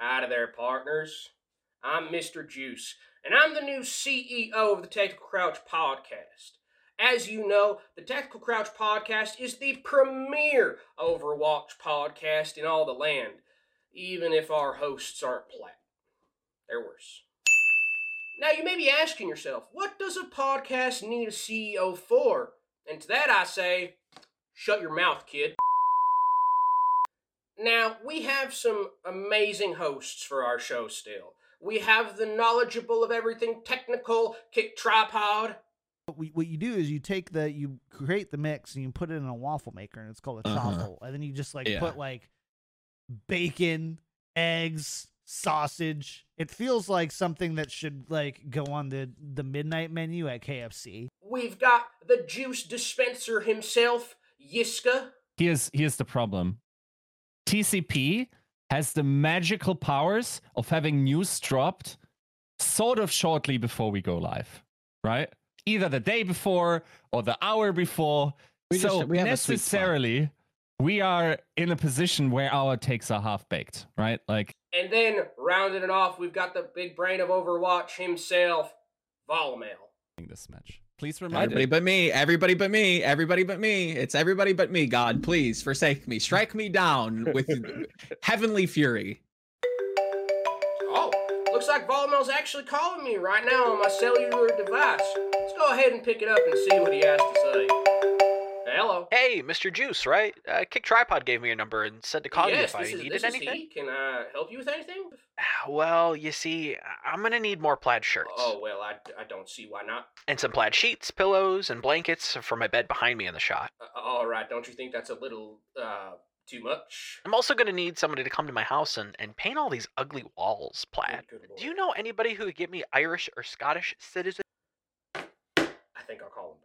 Hi there, partners. I'm Mr. Juice, and I'm the new CEO of the Tactical Crouch Podcast. As you know, the Tactical Crouch Podcast is the premier Overwatch podcast in all the land, even if our hosts aren't plat. They're worse. Now, you may be asking yourself, what does a podcast need a CEO for? And to that I say, shut your mouth, kid. Now, we have some amazing hosts for our show still. We have the knowledgeable of everything technical, Kick Tripod. What, we, what you do is you take the you create the mix and you put it in a waffle maker and it's called a Uh-huh. chaffle and then you just like Yeah. put like bacon, eggs, sausage. It feels like something that should like go on the the midnight menu at KFC. We've got the juice dispenser himself, Yiska. Here's here's the problem. TCP has the magical powers of having news dropped sort of shortly before we go live, right? Either the day before or the hour before. We just- so we have a sweet spot. necessarily, we are in a position where our takes are half baked, right? Like And then, rounding it off, we've got the big brain of Overwatch himself, Volamel. this match. Please remind Everybody but me. Everybody but me. Everybody but me. It's everybody but me. God, please forsake me. Strike me down with heavenly fury. Oh, looks like Volamel's actually calling me right now on my cellular device. Let's go ahead and pick it up and see what he has to say. Hello. Hey, Mr. Juice, right? Uh, Kick Tripod gave me your number and said to call you if I is, needed anything. he. Can I help you with anything? Well, you see, I'm gonna need more plaid shirts. Oh, well, I, I don't see why not. And some plaid sheets, pillows, and blankets for my bed behind me in the shot. Uh, all right, don't you think that's a little uh, too much? I'm also gonna need somebody to come to my house and, and paint all these ugly walls plaid. Do you know anybody who could get me Irish or Scottish citizen? I think I'll call him.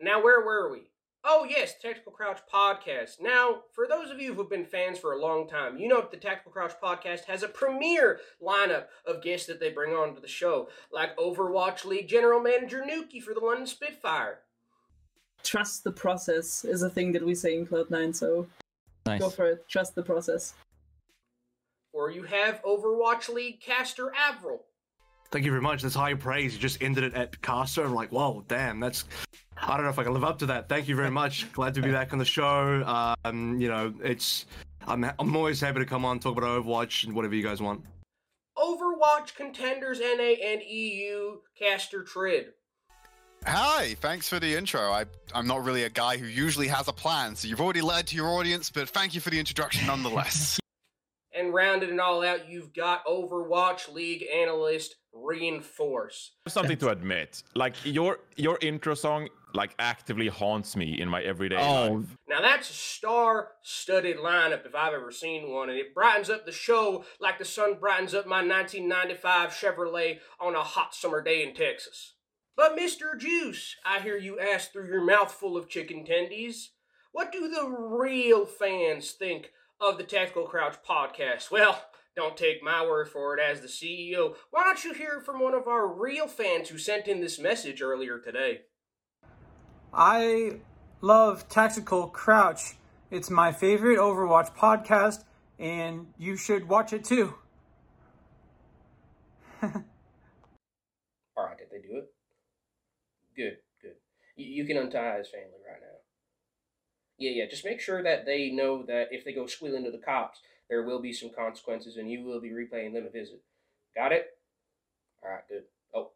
Now, where were we? Oh, yes, Tactical Crouch Podcast. Now, for those of you who've been fans for a long time, you know that the Tactical Crouch Podcast has a premier lineup of guests that they bring on to the show, like Overwatch League General Manager Nuki for the London Spitfire. trust the process is a thing that we say in Cloud9, so Nice. go for it. Trust the process. Or you have Overwatch League Caster Avril. Thank you very much. That's high praise. You just ended it at caster. I'm like, whoa, damn, that's. I don't know if I can live up to that. Thank you very much. Glad to be back on the show. Um, you know, it's. I'm I'm always happy to come on talk about Overwatch and whatever you guys want. Overwatch Contenders NA and EU Caster Trid. Hi, thanks for the intro. I, I'm not really a guy who usually has a plan, so you've already led to your audience, but thank you for the introduction nonetheless. And rounded it all out, you've got Overwatch League analyst Reinforce. something to admit. Like your your intro song like actively haunts me in my everyday Oh, life. Now that's a star-studded lineup if I've ever seen one, and it brightens up the show like the sun brightens up my 1995 Chevrolet on a hot summer day in Texas. But Mr. Juice, I hear you ask through your mouthful of chicken tendies, what do the real fans think of the Tactical Crouch podcast? Well, don't take my word for it as the CEO. Why don't you hear from one of our real fans who sent in this message earlier today? I love Tactical Crouch. It's my favorite Overwatch podcast, and you should watch it too. All right, did they do it? Good, good. You, you can untie his family right now. Yeah, yeah. Just make sure that they know that if they go squealing to the cops, there will be some consequences, and you will be repaying them a visit. Got it? All right, good. Oh.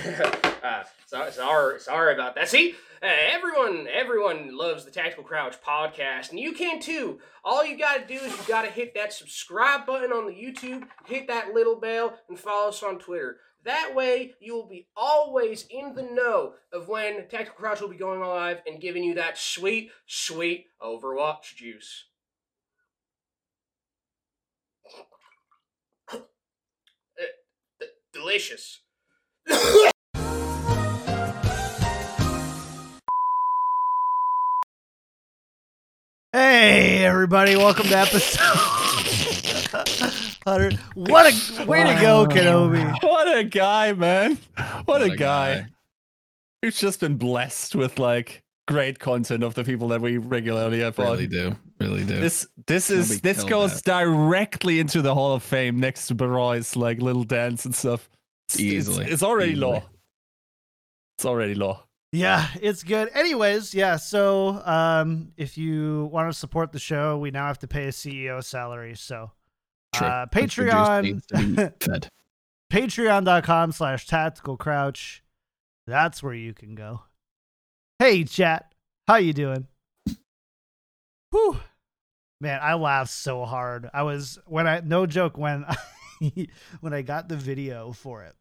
uh, sorry, sorry, about that. See, uh, everyone, everyone loves the Tactical Crouch podcast, and you can too. All you gotta do is you gotta hit that subscribe button on the YouTube, hit that little bell, and follow us on Twitter. That way, you will be always in the know of when Tactical Crouch will be going live and giving you that sweet, sweet Overwatch juice. delicious. hey everybody, welcome to episode. What a way wow. to go, Kenobi. What a guy, man. What, what a, guy. guy. Who's just been blessed with like great content of the people that we regularly have really on. do. Really do. This this Nobody is this goes that. directly into the Hall of Fame next to Baroy's like little dance and stuff. It's- it's- Easily, It's, already easily. law. It's already law. Yeah, it's good. Anyways, yeah, so um if you want to support the show, we now have to pay a CEO salary. So True. uh Patreon needs fed. patreon.com slash tactical crouch. That's where you can go. Hey chat, how you doing? Whew. Man, I laughed so hard. I was when I no joke when I, when I got the video for it.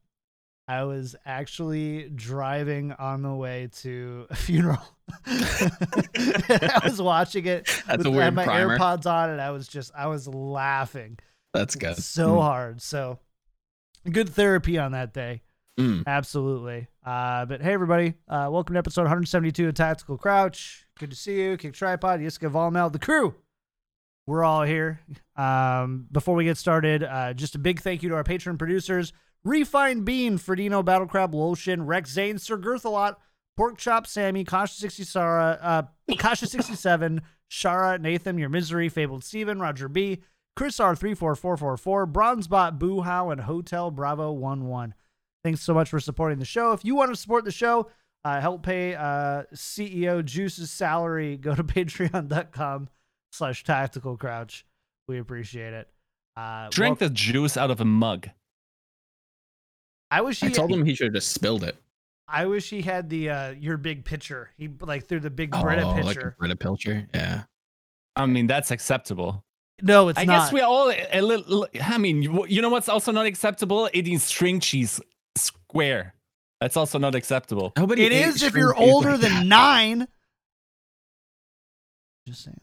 I was actually driving on the way to a funeral. I was watching it That's with a I had my primer. AirPods on and I was just I was laughing That's good. so Mm. hard. So good therapy on that day. Mm. Absolutely. Uh, but hey, everybody, uh, welcome to episode 172 of Tactical Crouch. Good to see you. Kick Tripod, Yiska Volamel, the crew. We're all here. Um, before we get started, uh, just a big thank you to our patron producers Refined Bean, Fredino, Battlecrab, Lotion, Rex Zane, Sir Girthalot, Pork Chop, Sammy, Kasha 60 Sarah, uh, Kasha 67, Shara, Nathan, Your Misery, Fabled Steven, Roger B, Chris R34444, Bronzebot, Boo How, and Hotel Bravo 11. Thanks so much for supporting the show. If you want to support the show, uh, help pay uh, CEO Juice's salary, go to patreon.com slash tactical crouch. We appreciate it. Uh, Drink well, the juice out of a mug. I wish he I told him he should have just spilled it. I wish he had the uh, your big pitcher. He like threw the big Oh, Brita like pitcher. a Brita Pilcher. Yeah. I mean, that's acceptable. no, it's I not. guess we all a little. I mean, you you know what's also not acceptable? Eating string cheese square. That's also not acceptable. Nobody. it ate is if you're older like than that. nine. Just saying.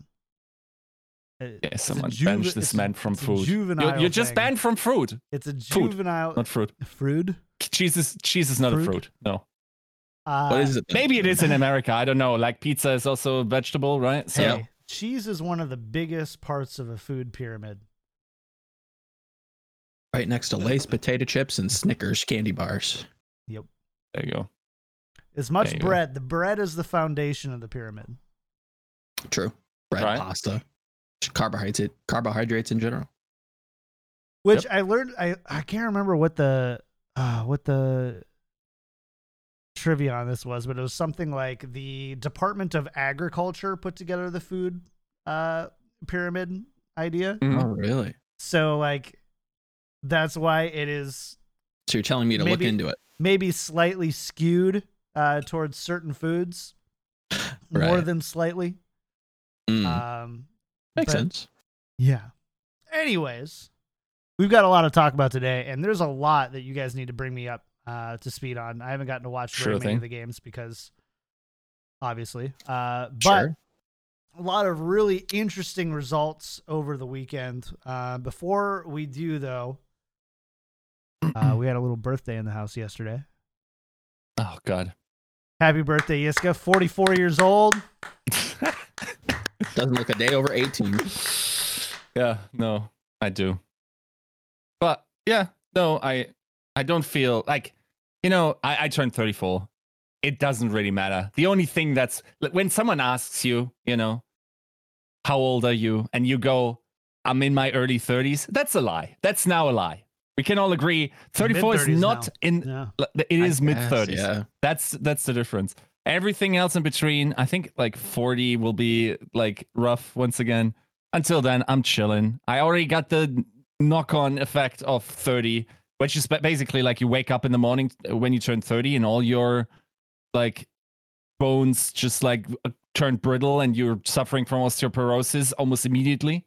Uh, Yeah, someone juve- bench this man from food. Juvenile You're, you're just banned from fruit. It's a Food, juvenile, not fruit. Fruit. Cheese is cheese is not Fruit? a fruit. No. Uh, What is it? Maybe it is in America. I don't know. Like pizza is also a vegetable, right? So Hey, cheese is one of the biggest parts of a food pyramid. Right next to Lay's potato chips and Snickers candy bars. Yep. There you go. As much There go. bread, the bread is the foundation of the pyramid. True. Bread, Right. pasta, carbohydrates, carbohydrates in general. Which I learned. I I can't remember what the uh, what the trivia on this was, but it was something like the Department of Agriculture put together the food uh, pyramid idea. Mhm. Oh, really? So like that's why it is So you're telling me to look into it? maybe slightly skewed uh, towards certain foods, more than slightly. Mm, Um, makes but- sense. Yeah. Anyways, we've got a lot to talk about today, and there's a lot that you guys need to bring me up uh, to speed on. I haven't gotten to watch very Sure many thing. of the games because, obviously, uh, but Sure. a lot of really interesting results over the weekend. Uh, before we do, though, uh, we had a little birthday in the house yesterday. Oh God. Happy birthday, Yiska! Forty-four years old. Doesn't look a day over 18. yeah. No, I do. But yeah, no, I I don't feel like you know I, I turned 34. It doesn't really matter. The only thing that's when someone asks you, you know, how old are you, and you go, I'm in my early 30s. That's a lie. That's now a lie. We can all agree 34 is not now. in. Yeah. It is mid 30s. Yeah. That's that's the difference. Everything else in between, I think like 40 will be like rough once again. Until then, I'm chilling. I already got the knock-on effect of 30, which is basically like you wake up in the morning uh, when you turn 30 and all your like bones just like uh, turn brittle and you're suffering from osteoporosis almost immediately.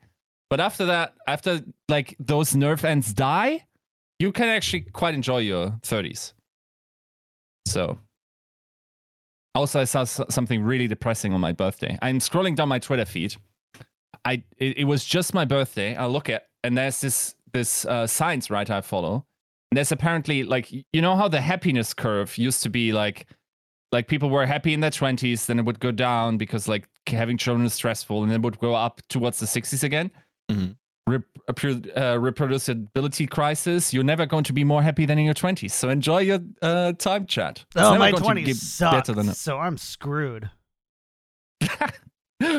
But after that, after like those nerve ends die, you can actually quite enjoy your 30s. So also, I saw something really depressing on my birthday. I'm scrolling down my Twitter feed. I it, it was just my birthday. I look at and there's this this uh, science writer I follow. And there's apparently like you know how the happiness curve used to be like like people were happy in their 20s, then it would go down because like having children is stressful, and then it would go up towards the 60s again. Mhm. Rep- appro- uh, reproducibility crisis. You're never going to be more happy than in your 20s. So enjoy your uh, time, chat. It's Oh, my twenties get sucked, better than it. so I'm screwed.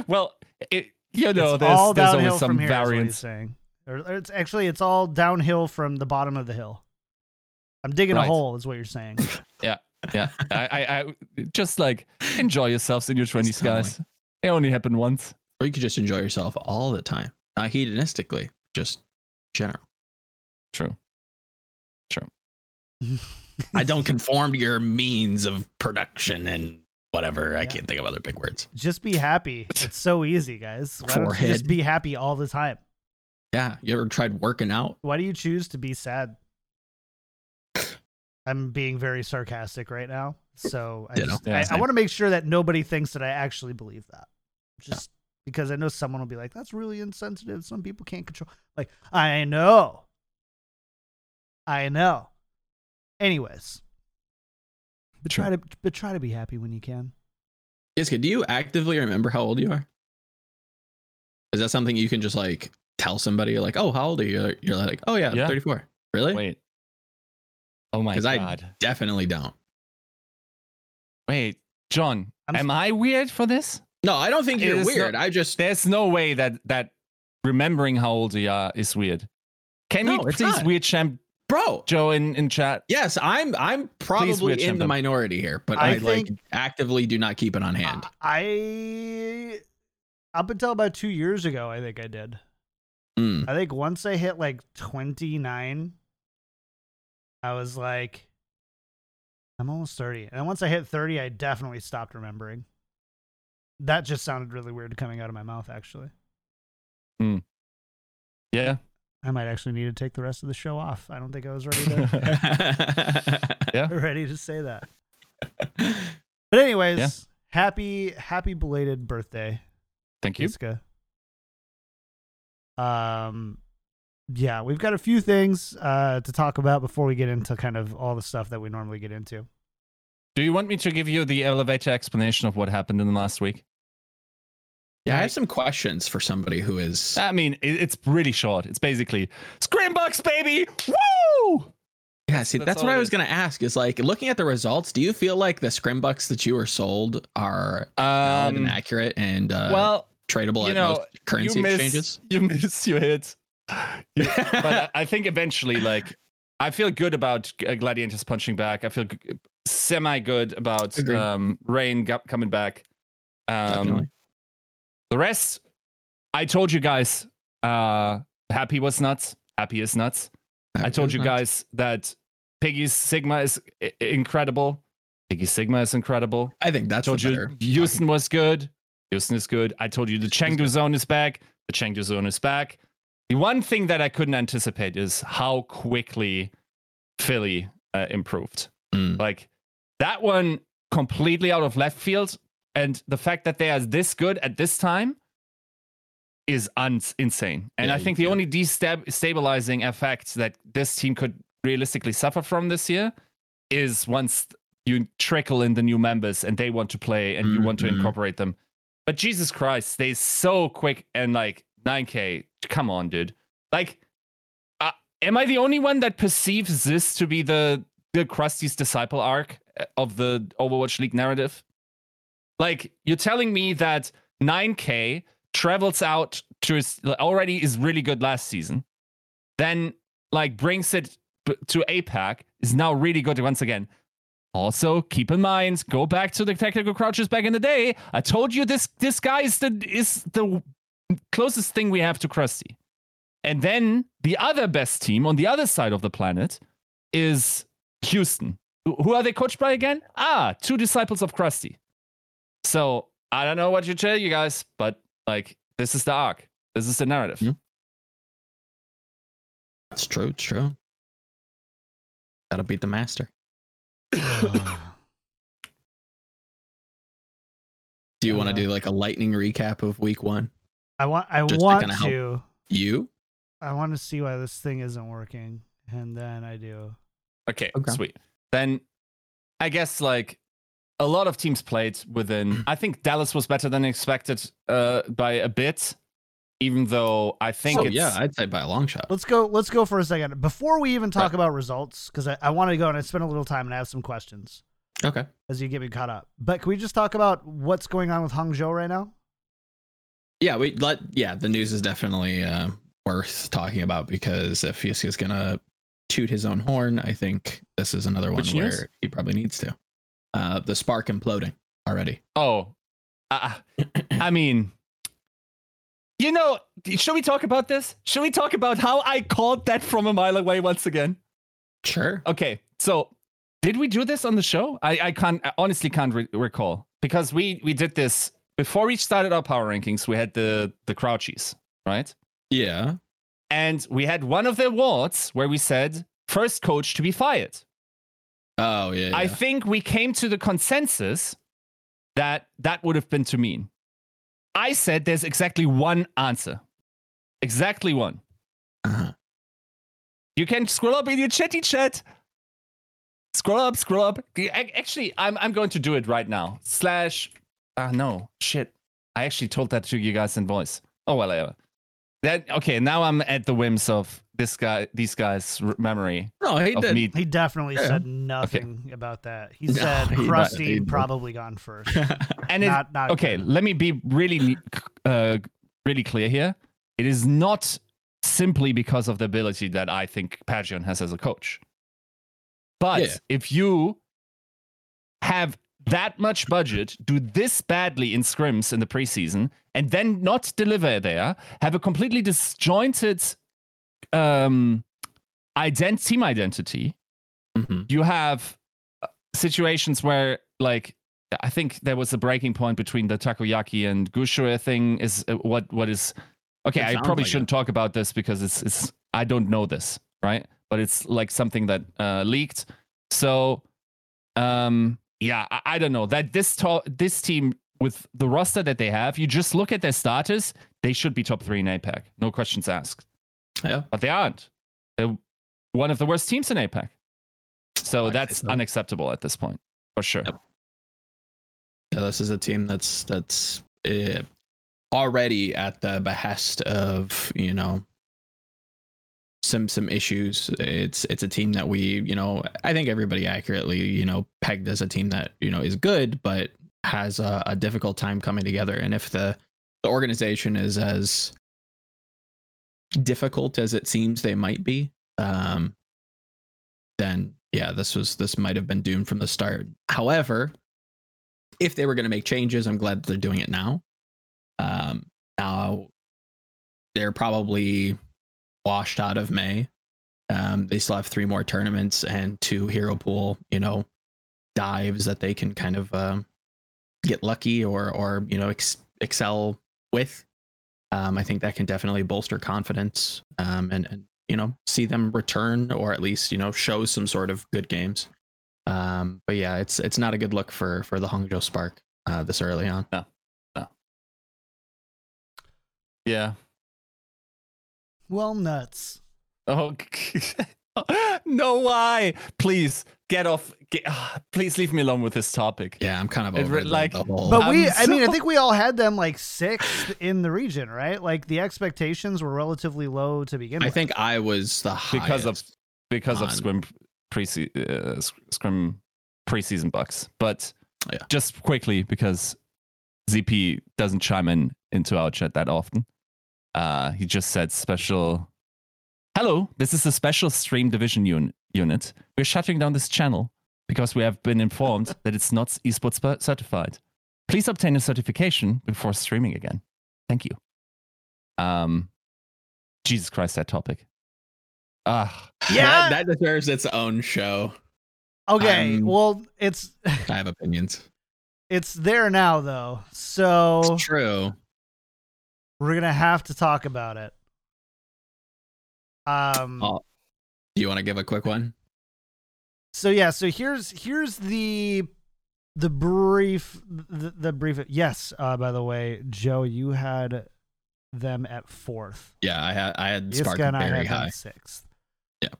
well, it, you know, it's there's, all there's always some from here. is what he's variance. saying, or, or it's actually it's all downhill from the bottom of the hill. I'm digging a hole, is what you're saying. Yeah, yeah. I, I, I just like enjoy yourselves in your 20s, totally. guys. It only happened once. Or you could just enjoy yourself all the time, not hedonistically, just general. True. True. I don't conform to your means of production and whatever. I can't think of other big words. just be happy. It's so easy, guys. Why don't you just be happy all the time? Yeah. You ever tried working out? Why do you choose to be sad? I'm being very sarcastic right now, so I, just, Yeah, I, I want to make sure that nobody thinks that I actually believe that. Just because I know someone will be like, "That's really insensitive." Some people can't control. Like I know, I know. Anyways, but try to but try to be happy when you can. Yiska, do you actively remember how old you are? Is that something you can just like tell somebody like, oh, how old are you? You're like, oh yeah, Yeah. 34. Really? Wait. Oh my 'Cause I- god. Definitely don't. Wait, John, I'm s- am I weird for this? No, I don't think you're weird. not- I just There's no way that that remembering how old you are is weird. Can No, you please not. weird champ bro. Joe in, in chat? Yes, I'm I'm probably in champ the minority here, but I I, like actively do not keep it on hand. I up until about two years ago, I think I did. Mm. I think once I hit like 29, I was like, I'm almost 30. And once I hit 30, I definitely stopped remembering. That just sounded really weird coming out of my mouth, actually. Yeah. I might actually need to take the rest of the show off. I don't think I was ready to, Yeah. ready to say that. But anyways, Yeah. happy happy belated birthday, Thank you. Yiska. Um, yeah, we've got a few things uh, to talk about before we get into kind of all the stuff that we normally get into. Do you want me to give you the elevator explanation of what happened in the last week? Yeah, I have some questions for somebody who is I mean, it, it's really short. It's basically Scrimbucks, baby! Woo! Yeah, see, that's that's, what I was going to ask. Is like looking at the results. Do you feel like the Scrimbucks that you were sold are valid and Um, accurate and uh, well, tradable you at know, most currency you miss, exchanges? You miss your hits. But I- I think eventually, like, I feel good about uh, Gladiators punching back. I feel g- semi good about Agreed. um, Reign g- coming back. Um, Definitely. The rest, I told you guys, uh, Happy was nuts. Happy is nuts. I told you guys that Piggy's Sigma is i- incredible. Piggy Sigma is incredible. I think I that's told the you. Houston was good. Houston is good. I told you the Chengdu zone is back. The Chengdu zone is back. The one thing that I couldn't anticipate is how quickly Philly uh, improved. Mm. Like that one completely out of left field. And the fact that they are this good at this time is un- insane. And Yeah, I think the only destabilizing effect that this team could realistically suffer from this year is once you trickle in the new members and they want to play and you want to Mhm. incorporate them. But Jesus Christ, they're so quick and like 9K. Come on, dude. Like, uh, am I the only one that perceives this to be the the Crusty's disciple arc uh, of the Overwatch League narrative? Like, you're telling me that 9K travels out to his, already is really good last season, then like brings it to APAC is now really good once again. Also, keep in mind, go back to the tactical crouches back in the day. I told you this this guy is the is the closest thing we have to Crusty. And then the other best team on the other side of the planet is Houston. Who are they coached by again? Ah, two disciples of Crusty. So I don't know what to tell you guys, but like this is the arc. This is the narrative. Yeah. It's true. It's true. Gotta beat the master. Do you want to Uh, do like a lightning recap of week one? I want I Just to want kinda to. You? I want to see why this thing isn't working, and then I do. Okay, Okay. sweet. Then I guess like a lot of teams played within. I think Dallas was better than expected uh, by a bit, even though I think So, it's yeah, I'd say by a long shot. Let's go. Let's go for a second before we even talk about results, because I, I want to go and I spend a little time and ask some questions Okay. as you get me caught up. But can we just talk about what's going on with Hangzhou right now? Yeah, we let yeah, the news is definitely uh, worth talking about because if he's is gonna toot his own horn, I think this is another one Which where news? he probably needs to. Uh, the spark imploding already. Oh, uh, I mean, you know, should we talk about this? Should we talk about how I called that from a mile away once again? Sure. Okay, so did we do this on the show? I, I can't I honestly can't re- recall because we we did this before we started our power rankings. We had the the Crouchies, right? Yeah. And we had one of the awards where we said first coach to be fired. Oh yeah. I think we came to the consensus that that would have been too mean. I said there's exactly one answer. Exactly one. Uh-huh. You can scroll up in your chatty chat. Scroll up, scroll up. Actually, I'm I'm going to do it right now. Slash ah no, shit. I actually told that to you guys in voice. Oh well, yeah. That okay, now I'm at the whims of this guy these guys' memory No, he did. me He definitely Yeah. said nothing about that. He No, said he- he Crusty did. probably gone first. and it, not not okay good. let me be really uh really clear here it is not simply because of the ability that i think pagion has as a coach but Yeah. if you have that much budget do this badly in scrims in the preseason and then not deliver there have a completely disjointed um ident- team identity Mhm. you have uh, situations where like I think there was a breaking point between the takoyaki and Guxue thing is uh, what what is okay I probably like shouldn't talk about this because it's it's I don't know this right? But it's like something that uh, leaked. So um yeah I, I don't know. That this to- this team with the roster that they have you just look at their starters they should be top 3 in APAC. No questions asked Yeah. but they aren't they're one of the worst teams in APAC so that's so. unacceptable at this point for sure Yep. Yeah, this is a team that's that's uh, already at the behest of you know some some issues. It's it's a team that we you know I think everybody accurately you know pegged as a team that you know is good, but has a, a difficult time coming together. And if the the organization is as difficult as it seems they might be, um, then yeah, this was this might have been doomed from the start. However, if they were going to make changes, I'm glad they're doing it now. Um, now they're probably washed out of May. Um, they still have three more tournaments and two hero pool, you know, dives that they can kind of um, get lucky or or you know ex- excel with. Um, I think that can definitely bolster confidence um, and and you know see them return or at least you know show some sort of good games. Um, but yeah, it's it's not a good look for for the Hangzhou Spark uh, this early on. No, no. yeah Well, nuts. Oh, no, why? Please get off. Get, ah, please leave me alone with this topic. Yeah, I'm kind of over it, like- the whole. But we, I'm I mean, I think we all had them like sixth in the region, right? Like the expectations were relatively low to begin with. I with. think I was the because of highest. because of on- scrim pre uh, scrim preseason bucks. But Yeah. just quickly because ZP doesn't chime in into our chat that often. Uh, he just said special. Hello, this is a special stream division un- unit. We're shutting down this channel because we have been informed that it's not esports certified. Please obtain a certification before streaming again. Thank you. Um, Jesus Christ, that topic. Ah, Yeah. that, that deserves its own show. okay, I'm- well, it's I have opinions. it's there now though, so It's true. we're gonna have to talk about it. Um. Oh, do you want to give a quick one? So yeah, so here's here's the the brief the, the brief. Yes. Uh. By the way, Joe, you had them at fourth. Yeah, I had I had Spark and I very had high. sixth. Yeah.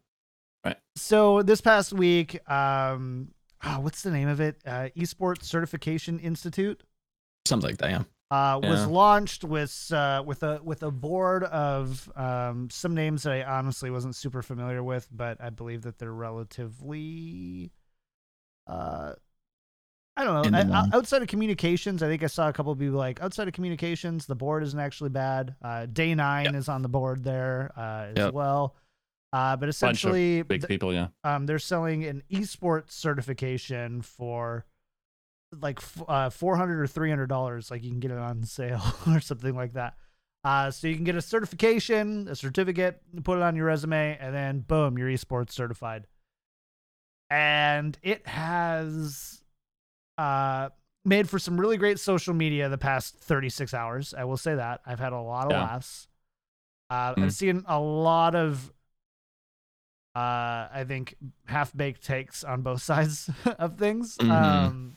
Right. So this past week, um, oh, what's the name of it? Uh, Esports Certification Institute. Something like that. Yeah. Uh, was launched with uh, with a with a board of um, some names that I honestly wasn't super familiar with, but I believe that they're relatively. Uh, I don't know. I- outside of communications, I think I saw a couple of people like outside of communications, the board isn't actually bad. Uh, Day9 is on the board there uh, as Yep. well. Uh, but essentially, big people, yeah. um, they're selling an esports certification for like uh, 400 or 300 dollars like you can get it on sale or something like that uh, so you can get a certification a certificate put it on your resume and then boom you're esports certified and it has uh, made for some really great social media the past 36 hours i will say that i've had a lot of Yeah. laughs uh, Mm. i've seen a lot of uh, I think half baked takes on both sides of things. Mhm. Um,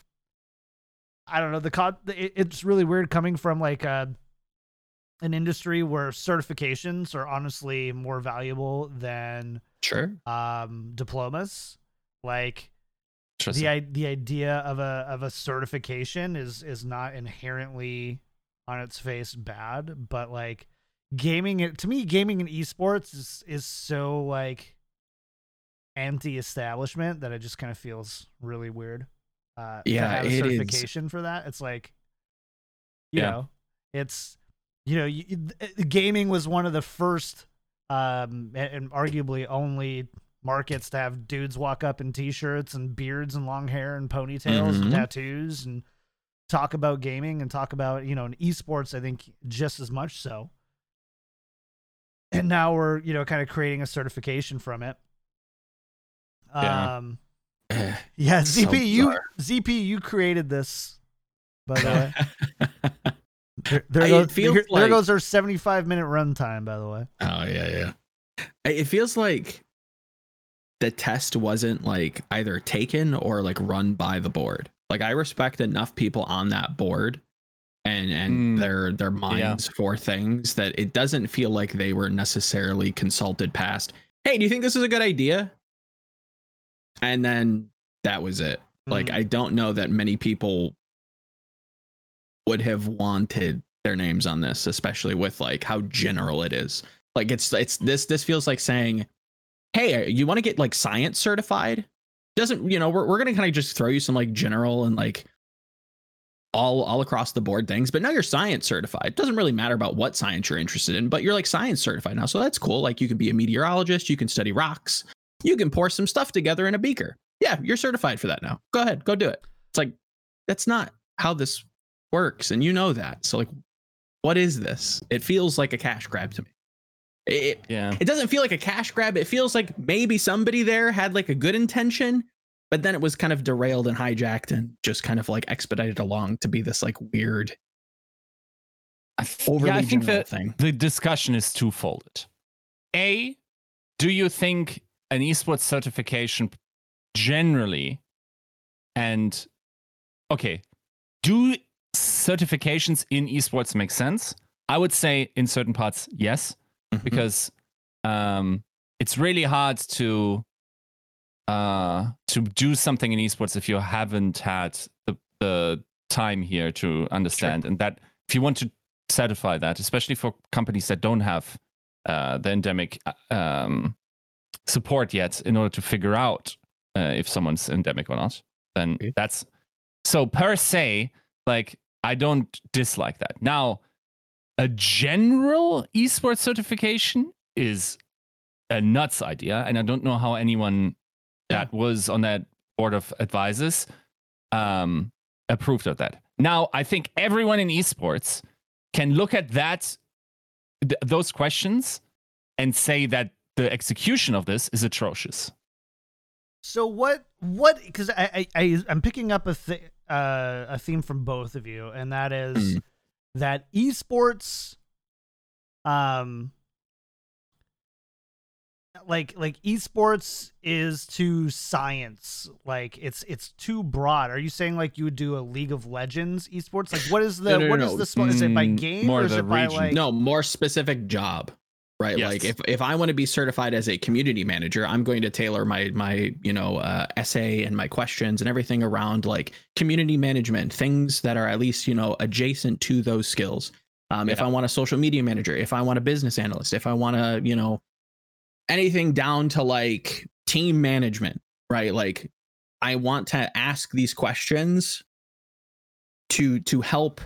I don't know the con. It, it's really weird coming from like a an industry where certifications are honestly more valuable than Sure. um, diplomas. Like the the idea of a of a certification is is not inherently on its face bad, but like gaming it to me gaming in esports is is so like anti-establishment that it just kind of feels really weird. Uh, Yeah, have a certification for that. It's like, you Yeah. know, it's you know, you, th- gaming was one of the first, um, and, and arguably only markets to have dudes walk up in t-shirts and beards and long hair and ponytails and Mhm. tattoos and talk about gaming and talk about you know in esports. I think just as much so. And now we're you know kind of creating a certification from it. Yeah. Um, Yeah, So ZP, you. ZP, you created this. By the way, there, there goes it feels there like- goes our seventy-five minute runtime. By the way, Oh yeah, yeah. It feels like the test wasn't like either taken or like run by the board. Like I respect enough people on that board and and Mm, their their minds for things that it doesn't feel like they were necessarily consulted past. Hey, do you think this is a good idea? And then that was it. Like Mhm. I don't know that many people would have wanted their names on this, especially with like how general it is. Like it's it's this this feels like saying, "Hey, you want to get like science certified?" Doesn't you know we're we're gonna kind of just throw you some like general and like all all across the board things, but now you're science certified. It doesn't really matter about what science you're interested in, but you're like science certified now, so that's cool. Like you can be a meteorologist, you can study rocks, you can pour some stuff together in a beaker. Yeah, you're certified for that now. Go ahead, go do it. It's like that's not how this works, and you know that. So like, what is this? It feels like a cash grab to me. It, yeah. it doesn't feel like a cash grab. It feels like maybe somebody there had like a good intention, but then it was kind of derailed and hijacked and just kind of like expedited along to be this like weird I th- yeah, I think the, thing. the discussion is twofold. A, do you think an esports certification generally and okay, do certifications in esports make sense? I would say in certain parts, yes, Mhm. because um, it's really hard to uh, to do something in esports if you haven't had the, the time here to understand, and that if you want to certify that, especially for companies that don't have uh, the endemic uh, um, support yet, in order to figure out uh, if someone's endemic or not, then Okay. that's so per se. Like I don't dislike that. Now, a general esports certification is a nuts idea, and I don't know how anyone that was on that board of advisors um, approved of that. Now, I think everyone in esports can look at that th- those questions and say that the execution of this is atrocious. So what? What? Because I, I, I I'm picking up a th- uh, a theme from both of you, and that is Mm. that esports, um, like like esports is too science like it's it's too broad are you saying like you would do a league of legends esports like what is the No, no, no, what is no. the sp- is it by Mm, game more or is the it by region. like no more specific job right? Yes. like if, if i want to be certified as a community manager i'm going to tailor my my you know uh, essay and my questions and everything around like community management things that are at least you know adjacent to those skills. Um, if i want a social media manager if i want a business analyst if i want to you know anything down to like team management right? Like i want to ask these questions to to help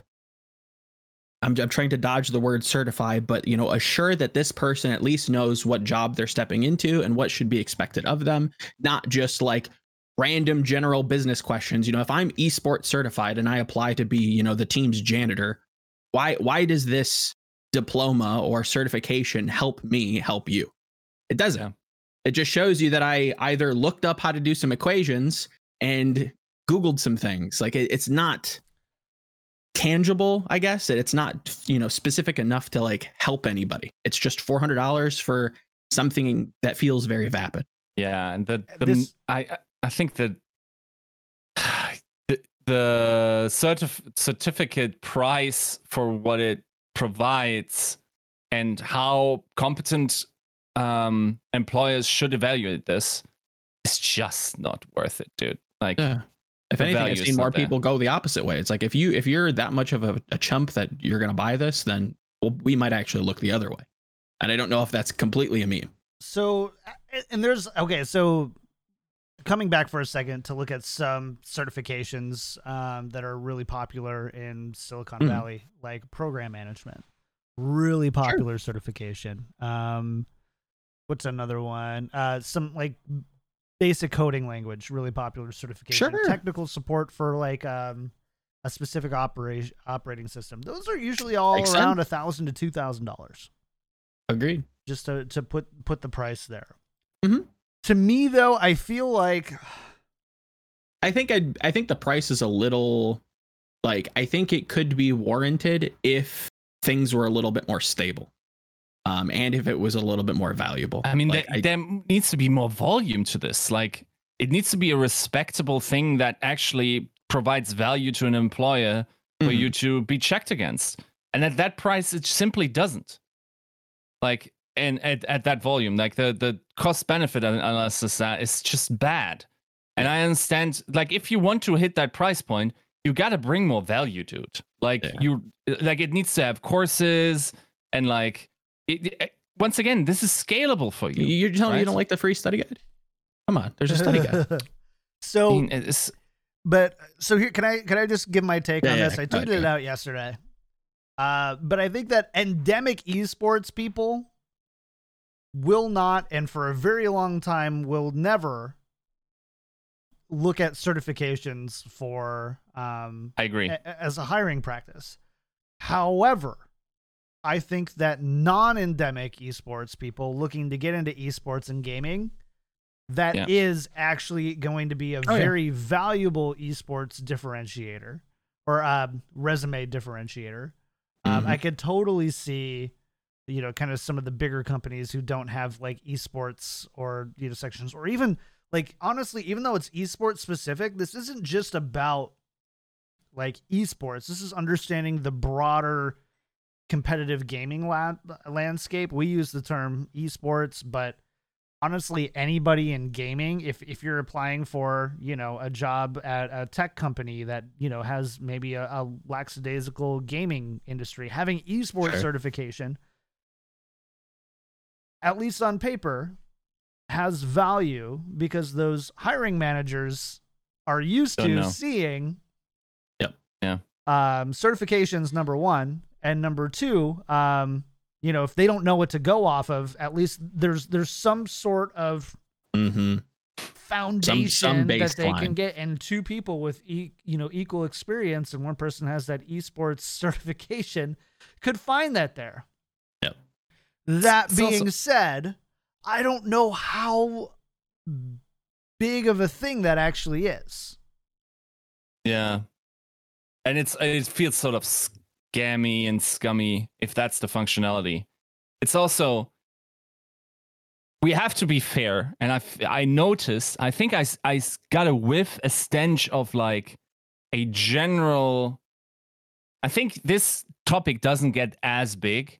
I'm, I'm trying to dodge the word certify, but you know, assure that this person at least knows what job they're stepping into and what should be expected of them, not just like random general business questions. You know, if I'm esports certified and I apply to be, you know, the team's janitor, why why does this diploma or certification help me help you? It doesn't. Yeah. It just shows you that I either looked up how to do some equations and googled some things. Like it, it's not tangible i guess that it's not you know specific enough to like help anybody. It's just $400 for something that feels very vapid. Yeah, and the, the This- I I- I think that the, the certif- certificate price for what it provides and how competent um, employers should evaluate this is just not worth it, dude. Like, yeah if anything i've seen more there. people go the opposite way it's like if you if you're that much of a, a chump that you're going to buy this then well, we might actually look the other way and i don't know if that's completely a meme So, and there's okay. So, coming back for a second to look at some certifications um, that are really popular in Silicon Mhm. Valley, like program management, really popular certification. Um, what's another one? Uh, some like basic coding language, really popular certification. Sure. Technical support for like um, a specific operation operating system. Those are usually all Makes around a thousand to two thousand dollars agreed just to to put put the price there. Mhm. To me, though, I feel like I think I I think the price is a little like I think it could be warranted if things were a little bit more stable. Um and if it was a little bit more valuable. I mean, Like, there, there needs to be more volume to this. Like, it needs to be a respectable thing that actually provides value to an employer for Mhm. you to be checked against. And at that price, it simply doesn't. Like, and at, at that volume, like the the cost benefit analysis that is just bad. And I understand, like, if you want to hit that price point, you got to bring more value to it. Like, Yeah. you, like, it needs to have courses and like, it, it- once again, this is scalable for you. you're telling me you don't like the free study guide? Come on, there's a study guide. I so, mean, it's, but so here can I can I just give my take Yeah, on yeah, this? I tweeted ahead, it out yesterday. Uh, but I think that endemic esports people will not, and for a very long time, will never look at certifications for um, I agree. a- as a hiring practice. However, I think that non-endemic esports people looking to get into esports and gaming, that is Yeah. actually going to be a Oh, yeah. very valuable esports differentiator or um, resume differentiator. Um, Mhm. I could totally see, you know, kind of some of the bigger companies who don't have like esports or you know sections, or even like honestly, even though it's esports specific, this isn't just about like esports. This is understanding the broader competitive gaming la- landscape. We use the term esports, but honestly, anybody in gaming, if if you're applying for you know a job at a tech company that you know has maybe a, a lackadaisical gaming industry, having esports Sure. certification, at least on paper, has value because those hiring managers are used Don't to know. seeing Yep. Yeah. um certifications number one and number two um you know if they don't know what to go off of at least there's there's some sort of Mm-hmm. foundation that they can get and two people with e- you know equal experience and one person has that esports certification could find that there Yep. that It's being also- said i don't know how big of a thing that actually is Yeah. And it's it feels sort of scammy and scummy if that's the functionality. It's also we have to be fair and I I noticed I think I I got a whiff a stench of like a general I think this topic doesn't get as big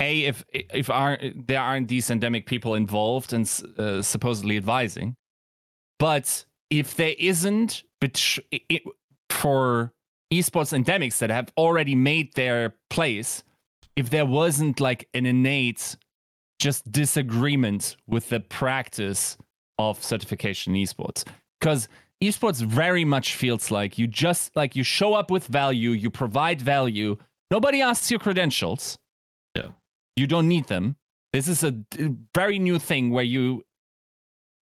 a if if are there aren't these endemic people involved and uh, supposedly advising, but if there isn't, bet- for esports endemics that have already made their place, if there wasn't like an innate just disagreement with the practice of certification in esports, because esports very much feels like you just like you show up with value, you provide value. Nobody asks your credentials. Yeah. You don't need them. This is a very new thing where you,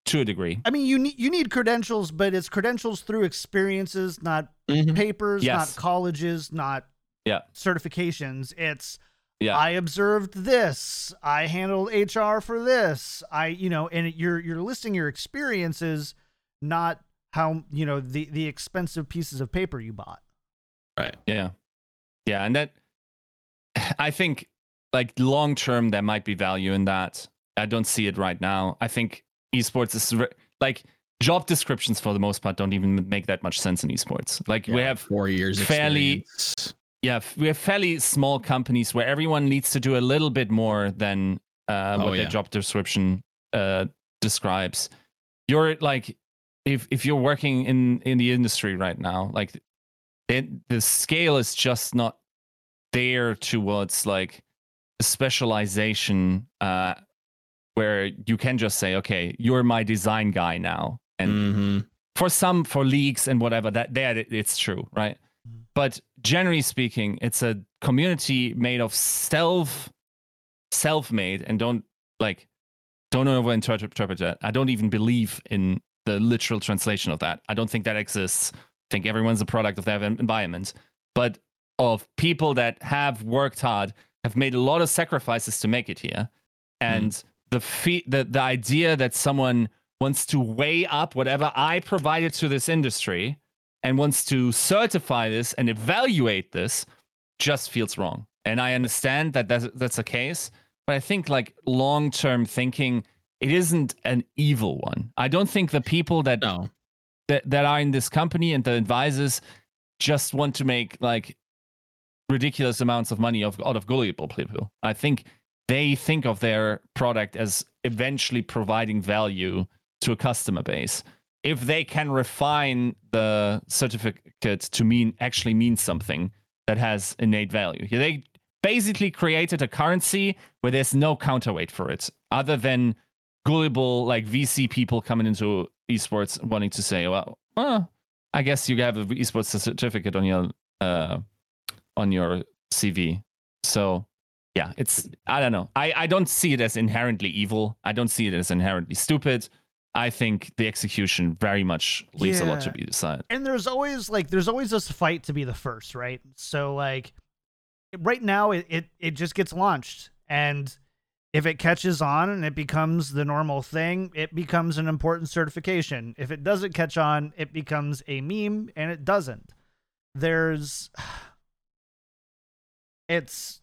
to a degree, I mean, you need you need credentials, but it's credentials through experiences, not Mhm. papers, Yes. not colleges, not Yeah. certifications. It's Yeah. I observed this. I handled HR for this. I, you know, and you're you're listing your experiences, not how you know the the expensive pieces of paper you bought. Right. yeah, yeah, and that I think like long term there might be value in that. I don't see it right now. I think esports is re- like job descriptions for the most part don't even make that much sense in esports. Like we have four years fairly experience. yeah we have fairly small companies where everyone needs to do a little bit more than uh, Oh, what yeah. their job description uh, describes you're like if if you're working in in the industry right now like it, the scale is just not there towards like a specialization uh where you can just say okay you're my design guy now. And Mhm. for some for leagues and whatever that there it- it's true right? But generally speaking it's a community made of self self-made and don't like don't overinterpret that. I don't even believe in the literal translation of that. I don't think that exists. I think everyone's a product of their environment. But of people that have worked hard have made a lot of sacrifices to make it here. And the fe- the the idea that someone wants to weigh up whatever I provided to this industry and wants to certify this and evaluate this just feels wrong. And I understand that that's, that's a case, but I think like long term thinking, it isn't an evil one. I don't think the people that No. that that are in this company and the advisors just want to make like ridiculous amounts of money of, out of gullible people. I think they think of their product as eventually providing value to a customer base. If they can refine the certificate to mean actually mean something that has innate value, they basically created a currency where there's no counterweight for it, other than gullible like VC people coming into esports wanting to say, well, uh, I guess you have an esports certificate on your uh, on your CV. So yeah, it's I don't know. I I don't see it as inherently evil. I don't see it as inherently stupid. I think the execution very much leaves a lot to be desired. and there's always like there's always this fight to be the first right so like right now it, it it just gets launched and if it catches on and it becomes the normal thing it becomes an important certification if it doesn't catch on it becomes a meme and it doesn't there's it's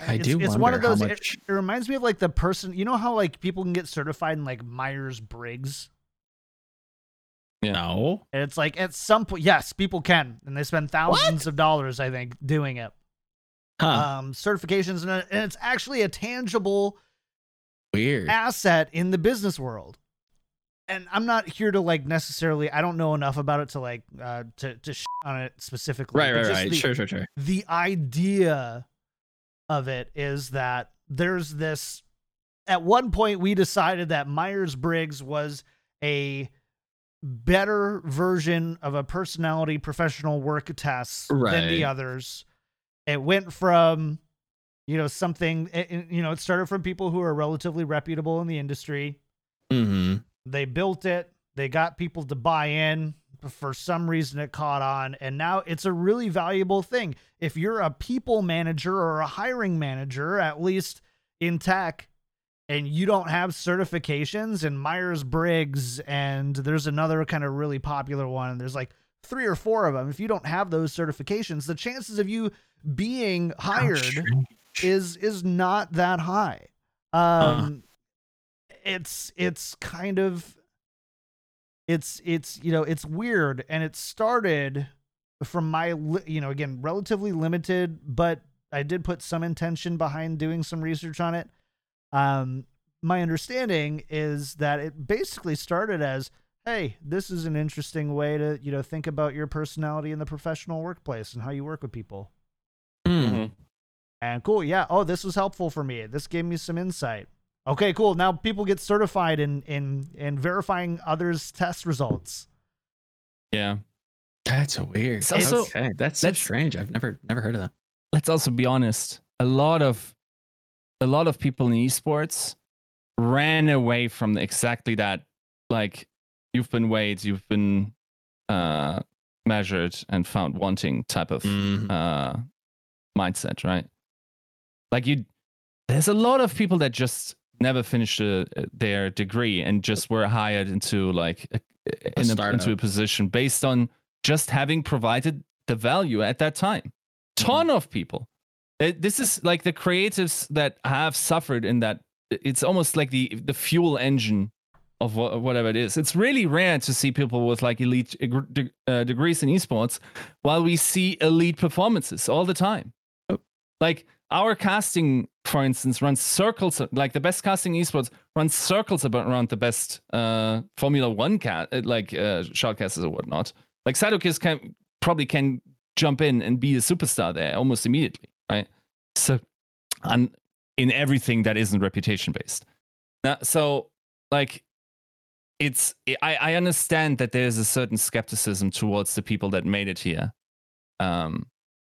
I it's, do it's one of wonder how those it- much- it reminds me of like the person you know how like people can get certified in like myers-briggs No. and it's like at some point, yes, people can, and they spend thousands of dollars, I think, doing it. Huh. Um, certifications, and, and it's actually a tangible Weird. asset in the business world. And I'm not here to like necessarily. I don't know enough about it to like uh, to to sh- on it specifically. Right, right, just right. the- Sure, sure, sure. the idea of it is that there's this at one point we decided that myers-briggs was a better version of a personality professional work test than the others. It went from you know something it- it- you know it started from people who are relatively reputable in the industry. Mm-hmm. they built it. They got people to buy in for some reason it caught on and now it's a really valuable thing. If you're a people manager or a hiring manager at least in tech and you don't have certifications and myers-briggs and there's another kind of really popular one there's like three or four of them if you don't have those certifications the chances of you being hired is is not that high. Um it's it's kind of it's it's you know it's weird and it started from my li- you know again relatively limited but I did put some intention behind doing some research on it. Um, my understanding is that it basically started as, hey, this is an interesting way to you know think about your personality in the professional workplace and how you work with people. mm-hmm. And cool, yeah. Oh, this was helpful for me. This gave me some insight. Okay, cool. Now people get certified in in in verifying others' test results. Yeah. That's a weird. It's also- okay, that's so let's- strange. I've never never heard of that. let's also be honest a lot of a lot of people in esports ran away from exactly that like you've been weighed you've been uh measured and found wanting type of Mhm. uh mindset right like you there's a lot of people that just never finished uh, their degree and just were hired into like a, in a, into a position based on just having provided the value at that time. Ton of people. It- this is like the creatives that have suffered in that it's almost like the the fuel engine of wha- whatever it is. It's really rare to see people with like elite uh, degrees in esports while we see elite performances all the time. Like our casting for instance runs circles like the best casting esports runs circles about around the best uh formula one cat like uh shoutcasters or whatnot. Like Sadokist can probably can jump in and be a superstar there almost immediately right? So and in everything that isn't reputation based now so like it's I, I understand that there's a certain skepticism towards the people that made it here um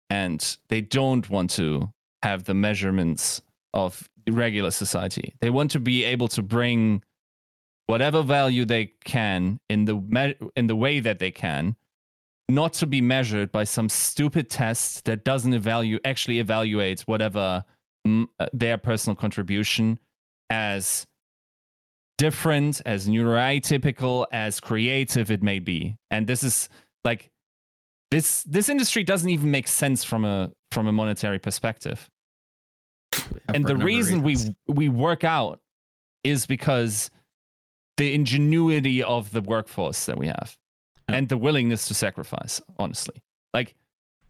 and they don't want to have the measurements of regular society. They want to be able to bring whatever value they can in the me- in the way that they can not to be measured by some stupid test that doesn't evaluate actually evaluate whatever mm, uh, their personal contribution as different as neurotypical as creative it may be. And this is like this this industry doesn't even make sense from a from a monetary perspective and the reason we we work out is because the ingenuity of the workforce that we have and the willingness to sacrifice honestly like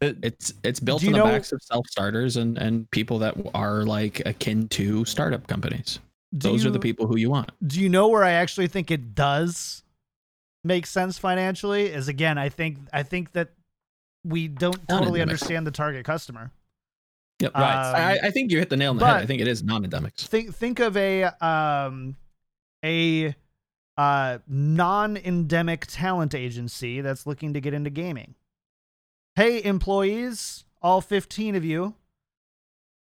it, It's it's built on the know- backs of self starters and and people that are like akin to startup companies. Do Those are the people who you want. Do you know where I actually think it does make sense financially? Is again, I think I think that we don't totally understand the target customer. Yep. Right. I, I think you hit the nail on the head. I think it is non-endemics. Think think of a um a uh non-endemic talent agency that's looking to get into gaming. Hey employees, all 15 of you,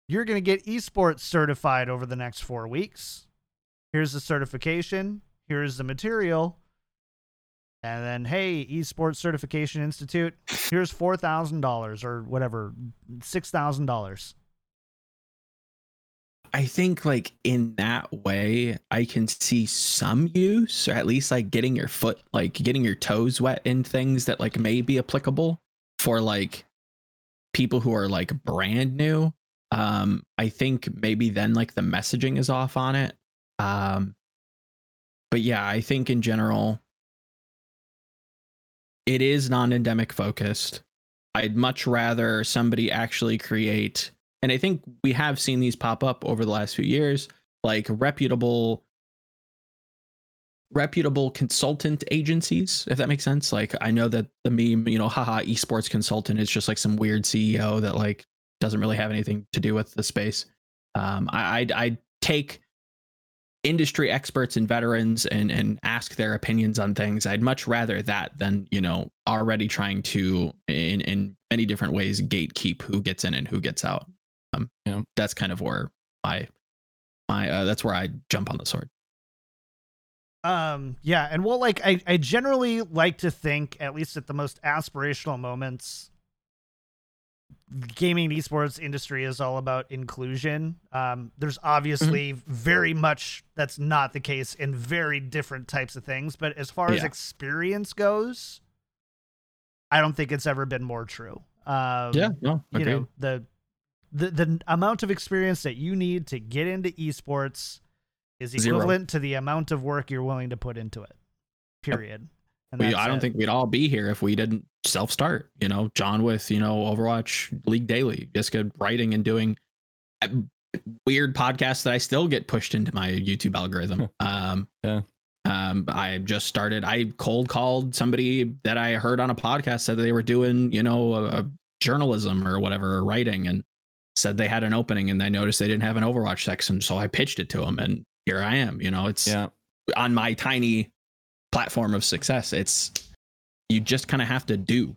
you're going to get esports certified over the next 4 weeks. Here's the certification, here's the material. And then hey, esports certification institute, here's $4,000 or whatever, $6,000. I think like in that way, I can see some use, or at least like getting your foot, like getting your toes wet in things that like may be applicable for like people who are like brand new. Um, I think maybe then like the messaging is off on it. Um, but yeah, I think in general, it is non-endemic focused. I'd much rather somebody actually create, and I think we have seen these pop up over the last few years, like reputable reputable consultant agencies, if that makes sense. Like I know that the meme, you know, haha, esports consultant is just like some weird CEO that like doesn't really have anything to do with the space. Um, I I'd, I'd take industry experts and veterans and and ask their opinions on things. I'd much rather that than you know already trying to in in many different ways gatekeep who gets in and who gets out. Um, Yeah. that's kind of where my my uh, that's where I jump on the sword. Um, yeah, and well, like I, I generally like to think, at least at the most aspirational moments, gaming and esports industry is all about inclusion. Um, there's obviously very much that's not the case in very different types of things, but as far as experience goes, I don't think it's ever been more true. Um, Yeah, no, you agreed. know the the the amount of experience that you need to get into esports is Zero. equivalent to the amount of work you're willing to put into it. Period. And We, I don't it. think we'd all be here if we didn't self start. You know, John with you know Overwatch League Daily, Jessica writing and doing uh, weird podcasts that I still get pushed into my YouTube algorithm. Um, Yeah. Um, I just started. I cold called somebody that I heard on a podcast said they were doing you know a, a journalism or whatever or writing and said they had an opening and I noticed they didn't have an Overwatch section, so I pitched it to them and here I am. You know, it's Yeah. on my tiny platform of success. It's you just kind of have to do.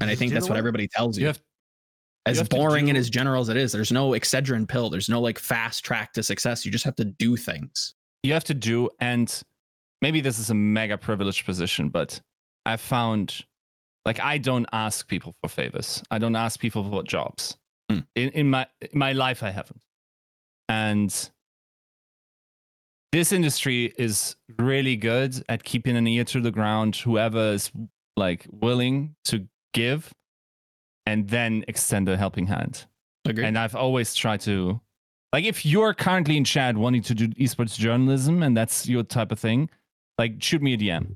And I think that's what everybody tells you. You have as to boring and as general as it is, there's no Excedrin pill. There's no like fast track to success. You just have to do things. you have to do and maybe this is a mega privileged position but i found like i don't ask people for favors i don't ask people for jobs Hmm. in, in my in my life i haven't and this industry is really good at keeping an ear to the ground whoever is like willing to give and then extend a helping hand Agree. and I've always tried to, like, if you're currently in chat wanting to do esports journalism and that's your type of thing, like, shoot me a DM.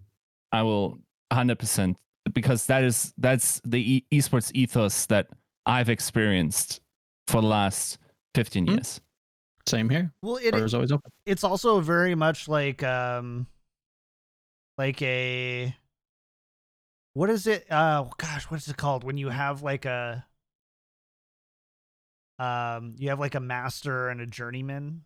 I will 100% because that is that's the e- esports ethos that I've experienced for the last 15 Hmm. years. Same here. Well, it, Doors always open. it's also very much like um like a what is it uh gosh what is it called when you have like a um you have like a master and a journeyman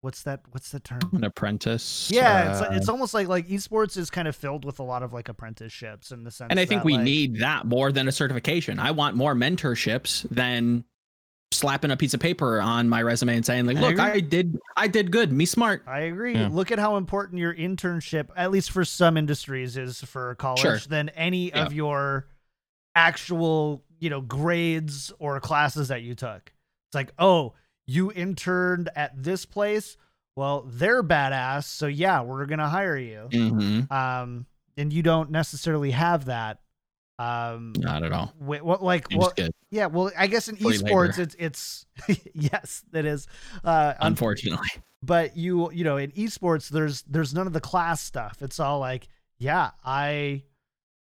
what's that what's the term An apprentice. yeah it's uh, it's almost like like esports is kind of filled with a lot of like apprenticeships in the sense and I think that, we like- need that more than a certification. I want more mentorships than slapping a piece of paper on my resume and saying like, "Look, agree. I did, I did good. Me smart." I agree. Yeah. Look at how important your internship, at least for some industries, is for college Sure. than any Yeah. of your actual, you know, grades or classes that you took. It's like, oh, you interned at this place. Well, they're badass, so yeah, we're gonna hire you. Mm-hmm. Um, and you don't necessarily have that. Um, Not at all. wh- what like what? Yeah, well, I guess in Free esports, labor. it's it's yes, that is. Uh, unfortunately. but you you know in esports there's there's none of the class stuff it's all like yeah i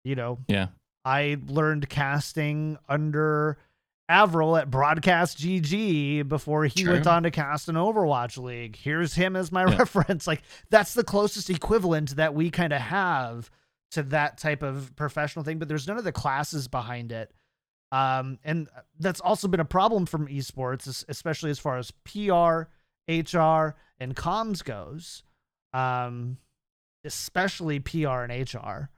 you know Yeah. i learned casting under avril at broadcast gg before he went on to cast an overwatch league here's him as my Yeah. reference like that's the closest equivalent that we kind of have to that type of professional thing but there's none of the classes behind it um, and that's also been a problem from esports, especially as far as PR, HR, and comms goes. Um, especially PR and HR,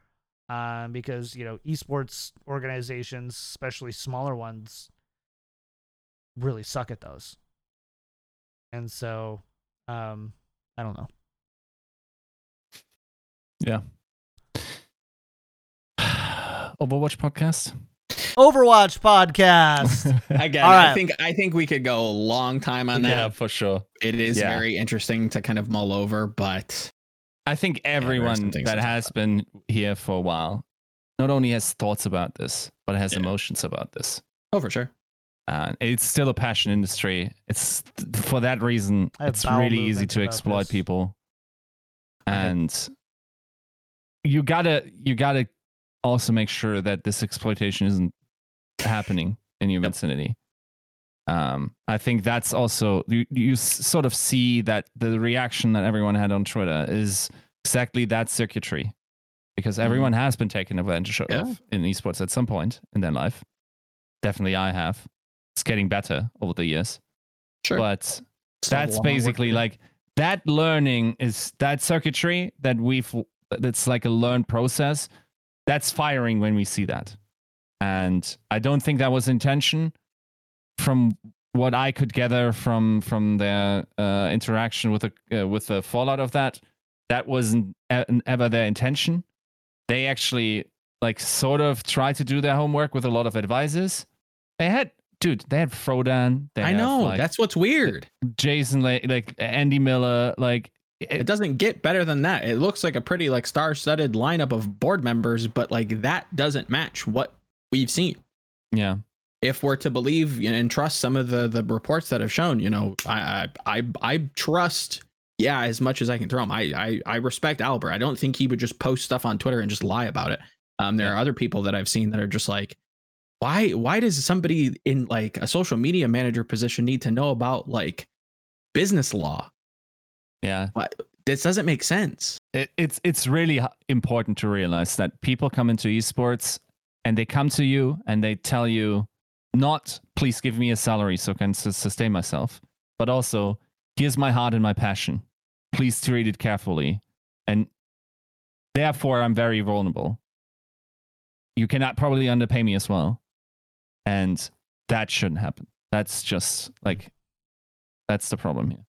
um, because you know esports organizations, especially smaller ones, really suck at those. And so, um, I don't know. Yeah. Overwatch podcast. Overwatch podcast. Again, All I think I think we could go a long time on that. Yeah, for sure. It is Yeah. very interesting to kind of mull over, but I think there are some everyone things that to talk has been here for a while not only has thoughts about this, but has emotions about this. oh, for sure. Uh, it's still a passion industry. It's for that reason. It's really easy to exploit this. people, and you gotta you gotta also make sure that this exploitation isn't happening in your vicinity. Um, I think that's also you, you sort of see that the reaction that everyone had on Twitter is exactly that circuitry, because everyone has been taken advantage of Yeah. in esports at some point in their life. Definitely, I have. It's getting better over the years, Sure. but that's long work to basically like that learning is that circuitry that we've that's like a learned process that's firing when we see that. And i don't think that was intention. From what i could gather from from their uh, interaction with the uh, with the fallout of that that wasn't ever their intention. They actually like sort of tried to do their homework with a lot of advisors. They had dude they had frodan. They I have, know. like, that's what's weird. Jason, like, like Andy Miller, like It doesn't get better than that. It looks like a pretty like star-studded lineup of board members, but like that doesn't match what we've seen. yeah, If we're to believe and trust some of the the reports that have shown, you know, I I I, I trust yeah, as much as I can throw him, I I, I respect Albert. I don't think he would just post stuff on Twitter and just lie about it. Um, there are other people that I've seen that are just like, why why does somebody in like a social media manager position need to know about like business law? Yeah. What this doesn't make sense. It, it's it's really important to realize that people come into esports and they come to you and they tell you not please give me a salary so I can sus- sustain myself, but also here's my heart and my passion. Please treat it carefully, and therefore I'm very vulnerable. You cannot probably underpay me as well, and that shouldn't happen. That's just like that's the problem here.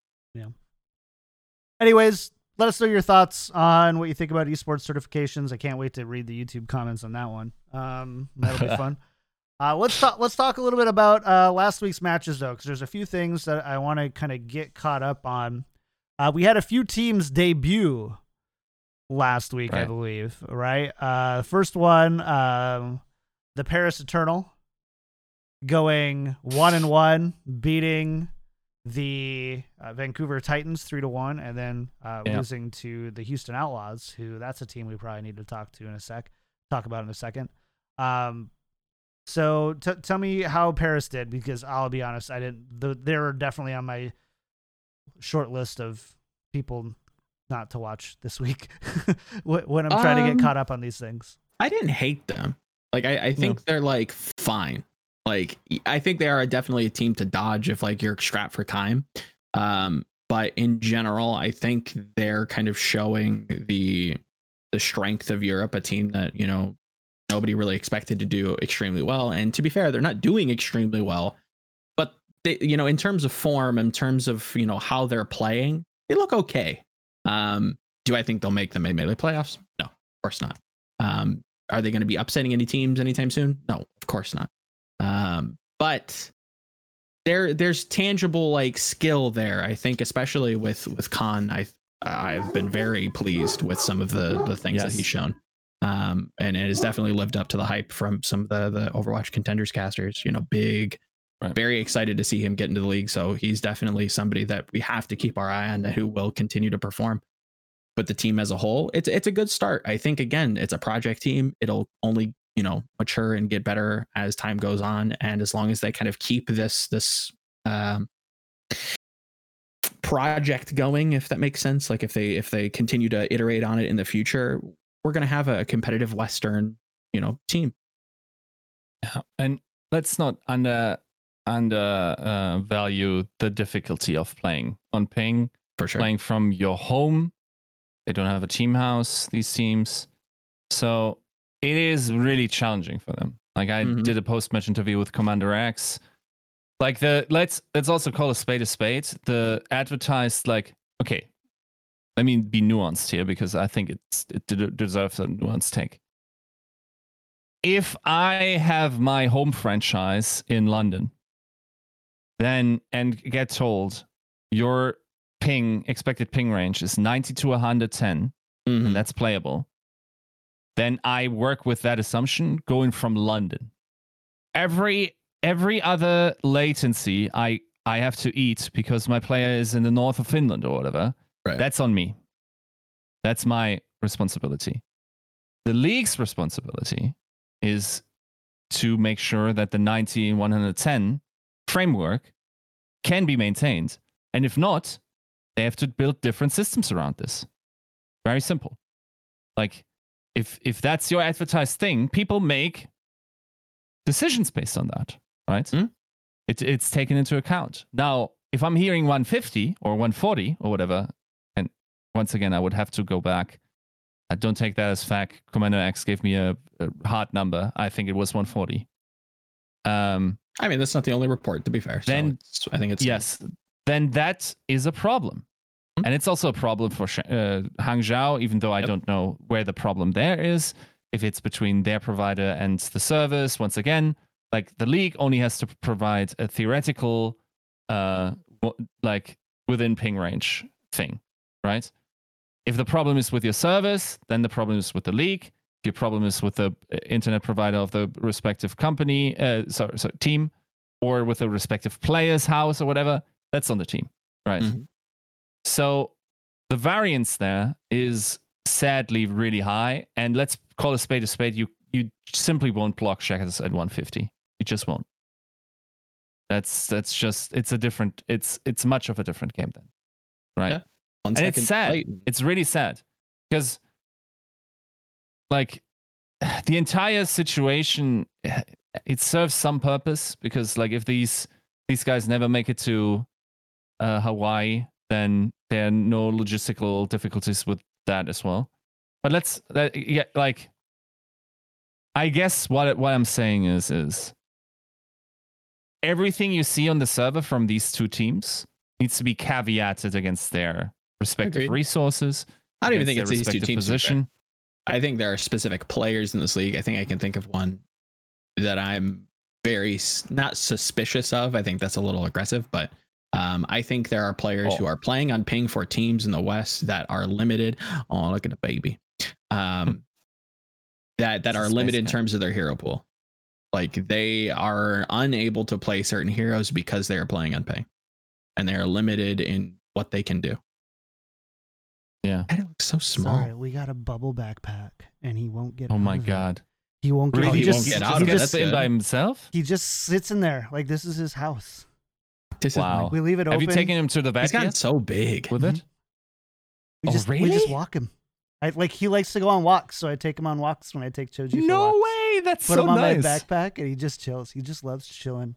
Anyways, let us know your thoughts on what you think about esports certifications. I can't wait to read the YouTube comments on that one. Um, that'll be fun. Uh, let's talk. Let's talk a little bit about uh, last week's matches, though, because there's a few things that I want to kind of get caught up on. Uh, we had a few teams debut last week, I believe. Right. Uh, first one, um, the Paris Eternal, going one and one, beating the uh, Vancouver Titans three to one, and then uh, Yeah. losing to the Houston Outlaws, who that's a team we probably need to talk to in a sec, talk about in a second. Um, so t- tell me how Paris did, because I'll be honest, I didn't. The, they were definitely on my short list of people not to watch this week when I'm trying to Um, get caught up on these things. I didn't hate them. Like I, I think they're like fine. Like I think they are definitely a team to dodge if like you're strapped for time. Um, but in general, I think they're kind of showing the the strength of Europe, a team that you know nobody really expected to do extremely well. And to be fair, they're not doing extremely well, but they, you know, in terms of form, in terms of you know how they're playing, they look okay. Um, do I think they'll make the melee playoffs? No, of course not. Um, are they going to be upsetting any teams anytime soon? No, of course not. Um, but there there's tangible like skill there. I think especially with with Khan, I I've been very pleased with some of the the things that he's shown. Um, and it has definitely lived up to the hype from some of the the Overwatch contenders casters. You know, big, very excited to see him get into the league. So he's definitely somebody that we have to keep our eye on, who will continue to perform. But the team as a whole, it's it's a good start. I think again, it's a project team. It'll only you know mature and get better as time goes on, and as long as they kind of keep this this um, project going, if that makes sense. Like if they if they continue to iterate on it in the future, we're gonna have a competitive Western you know team. Yeah, and let's not under under uh, value the difficulty of playing on ping. For sure, playing from your home. They don't have a team house. These teams, so it is really challenging for them. Like I Mhm. did a post match interview with Commander X. Like the let's let's also call a spade a spade. The advertised like okay, let me be nuanced here because I think it's it de- deserves a nuanced take. If I have my home franchise in London, then and get told your ping expected ping range is 90 to 110 Mm-hmm. and that's playable then i work with that assumption going from london. Every every other latency i i have to eat because my player is in the north of finland or whatever Right. that's on me. That's my responsibility. The league's responsibility is to make sure that the 90 and 110 framework can be maintained. And if not they have to build different systems around this. Very simple. Like if if that's your advertised thing people make decisions based on that right Hmm. it, it's taken into account now if i'm hearing 150 or 140 or whatever and once again i would have to go back I don't take that as fact commander x gave me a, a hard number i think it was 140 um I mean, that's not the only report, to be fair. Then- it's- I think it's yes, then that is a problem. And it's also a problem for uh, Hangzhou, even though I don't know where the problem there is. If it's between their provider and the service, once again, like the league only has to provide a theoretical, uh, like within ping range thing, right? If the problem is with your service, then the problem is with the league. If your problem is with the uh, internet provider of the respective company, uh, sorry, sorry, team, or with the respective player's house or whatever, that's on the team, right? Mhm. So the variance there is sadly really high. And let's call a spade a spade. You you simply won't block checkers at 150. You just won't. That's that's just it's a different it's it's much of a different game then. Right? Yeah. And it's sad. It's really sad because, like, the entire situation it serves some purpose because, like, if these these guys never make it to uh, Hawaii, then there are no logistical difficulties with that as well. But let's, that, yeah, like, I guess what what I'm saying is is everything you see on the server from these two teams needs to be caveated against their respective Agreed. resources. I don't even think it's these two teams. to. Position. I think there are specific players in this league. I think I can think of one that I'm very not suspicious of. I think that's a little aggressive, but um, I think there are players who Oh. are playing on ping for teams in the West that are limited. Oh, look at the baby. Um, that that are limited in terms of their hero pool. Like they are unable to play certain heroes because they are playing on ping, and they are limited in what they can do. Yeah. And it looks so small. Sorry, we got a bubble backpack, and he won't get. Oh out my of it. god. He won't get. Really? He he just won't get out he of it. just just, That's by himself? he just sits in there like this is his house. This Wow. is We leave it Have open. you taken him to the He's vet gotten yet so big. with it? Mm-hmm. We Oh, just we just walk him. I like he likes to go on walks, so I take him on walks when I take Choji. No walks. way. That's Put so him on nice. my backpack, and he just chills. He just loves chilling,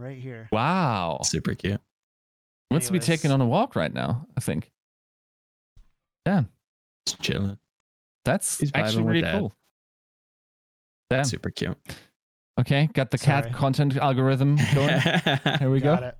right here. Wow. Super cute. Wants to be taken on a walk right now, I think. Damn. Just chilling. That's He's actually really that. cool. Damn. Super cute. Okay, got the cat content algorithm going. Here we Got go. it.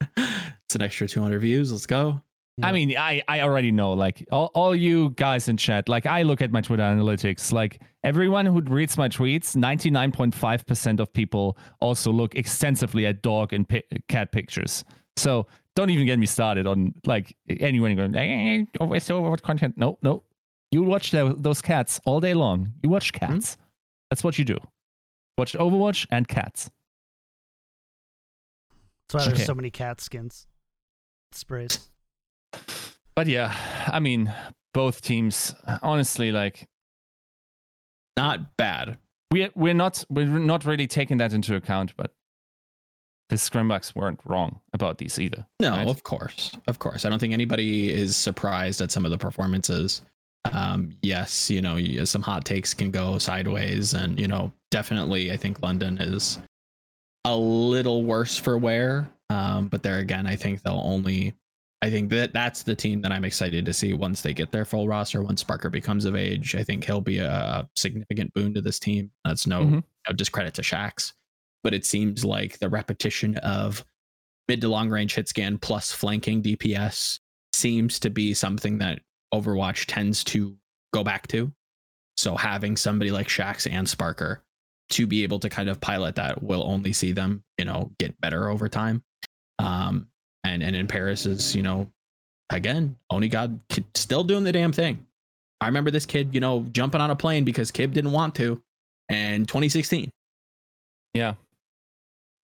it's an extra 200 views. Let's go. I mean, I, I already know, like, all, all you guys in chat, like, I look at my Twitter analytics. Like, everyone who reads my tweets, 99.5% of people also look extensively at dog and pi- cat pictures. So don't even get me started on, like, anyone going, eh, oh, so what content? No, no. You watch tho- those cats all day long. You watch cats. That's what you do. Watch Overwatch and cats. That's why there's Okay. so many cat skins, sprays. But yeah, I mean, both teams, honestly, like, Not bad. we we're not we're not really taking that into account, but the scrimbucks weren't wrong about these either. No, right? of course. Of course. I don't think anybody is surprised at some of the performances. Um, yes, you know, some hot takes can go sideways. And, you know, definitely, I think London is a little worse for wear. Um, but there again, I think they'll only. I think that that's the team that I'm excited to see once they get their full roster. Once Sparker becomes of age, I think he'll be a significant boon to this team. That's no, Mhm. no discredit to Shax, but it seems like the repetition of mid to long range hit scan plus flanking DPS seems to be something that Overwatch tends to go back to. So having somebody like Shax and Sparker to be able to kind of pilot that will only see them, you know, get better over time. Um, and and in Paris is, you know, again, only God still doing the damn thing. I remember this kid, you know, jumping on a plane because Kib didn't want to, and 2016. Yeah.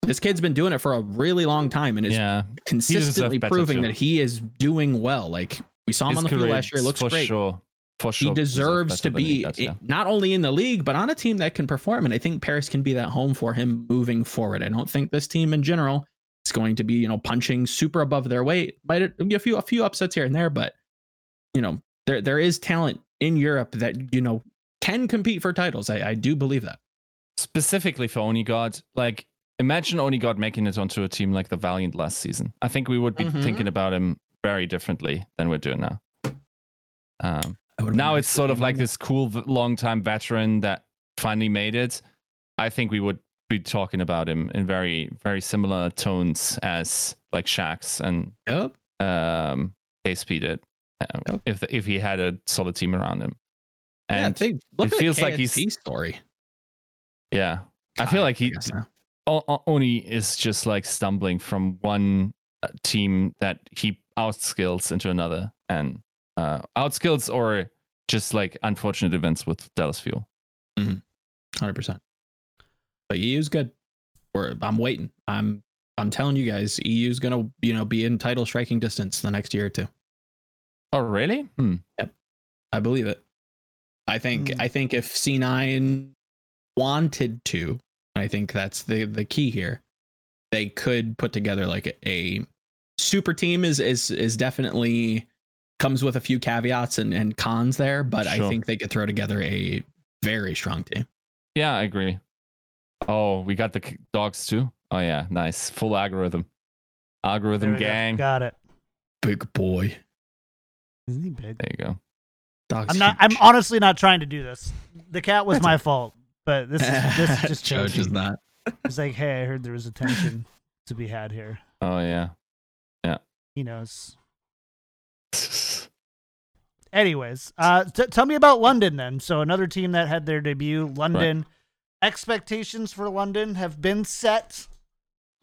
This kid's been doing it for a really long time and is yeah, consistently proving that he is doing well. Like we saw him His on the field last year. It looks for great. sure. For sure, he deserves to better than he be does, i- yeah. not only in the league, but on a team that can perform. And I think Paris can be that home for him moving forward. I don't think this team in general is going to be, you know, punching super above their weight. Might be a few a few upsets here and there, but you know, there there is talent in Europe that you know can compete for titles. I, I do believe that. specifically for Onigod, like imagine Onigod making it onto a team like the Valiant last season. I think we would be Mhm. thinking about him very differently than we're doing now. Um, Now it's sort of like this cool long-time veteran that finally made it. I think we would be talking about him in very, very similar tones as like Shax and Yep. um, KSP did, uh, Yep. if if he had a solid team around him. yeah, And look it feels like he's- story. yeah, I feel like he guess now. O- O- Oni is just like stumbling from one uh, team that he outskills into another, and uh, outskills or just like unfortunate events with Dallas Fuel. Hundred percent. But EU's good. We're, I'm waiting. I'm I'm telling you guys, EU's gonna you know be in title striking distance the next year or two. Oh, really? Hmm. I believe it. I think Hmm. I think if C9 wanted to, I think that's the the key here. They could put together like a, a super team is is is definitely comes with a few caveats and, and cons there, but I think they could throw together a very strong team. Yeah, I agree. Oh, we got the dogs too. Oh yeah, nice. Full algorithm. Algorithm we go. gang. Got it. Big boy. Isn't he big? There you go. Dogs I'm not. I'm honestly not trying to do this. The cat was my fault, but this is this just Joe changed. just not. It's like, hey, I heard there was attention to be had here. Oh yeah, yeah. He knows. Anyways, uh, t- tell me about London then. So another team that had their debut, London. Expectations for London have been set.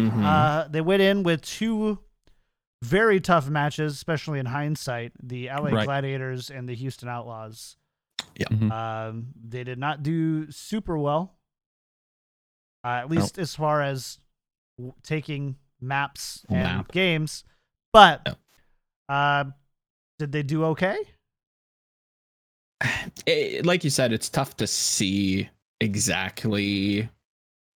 Mhm. Uh, they went in with two very tough matches, especially in hindsight. The LA Right. Gladiators and the Houston Outlaws. Mhm. Um, they did not do super well, uh, at least as far as w- taking maps and Map. games. But Yep. uh, did they do okay? It, like you said, it's tough to see exactly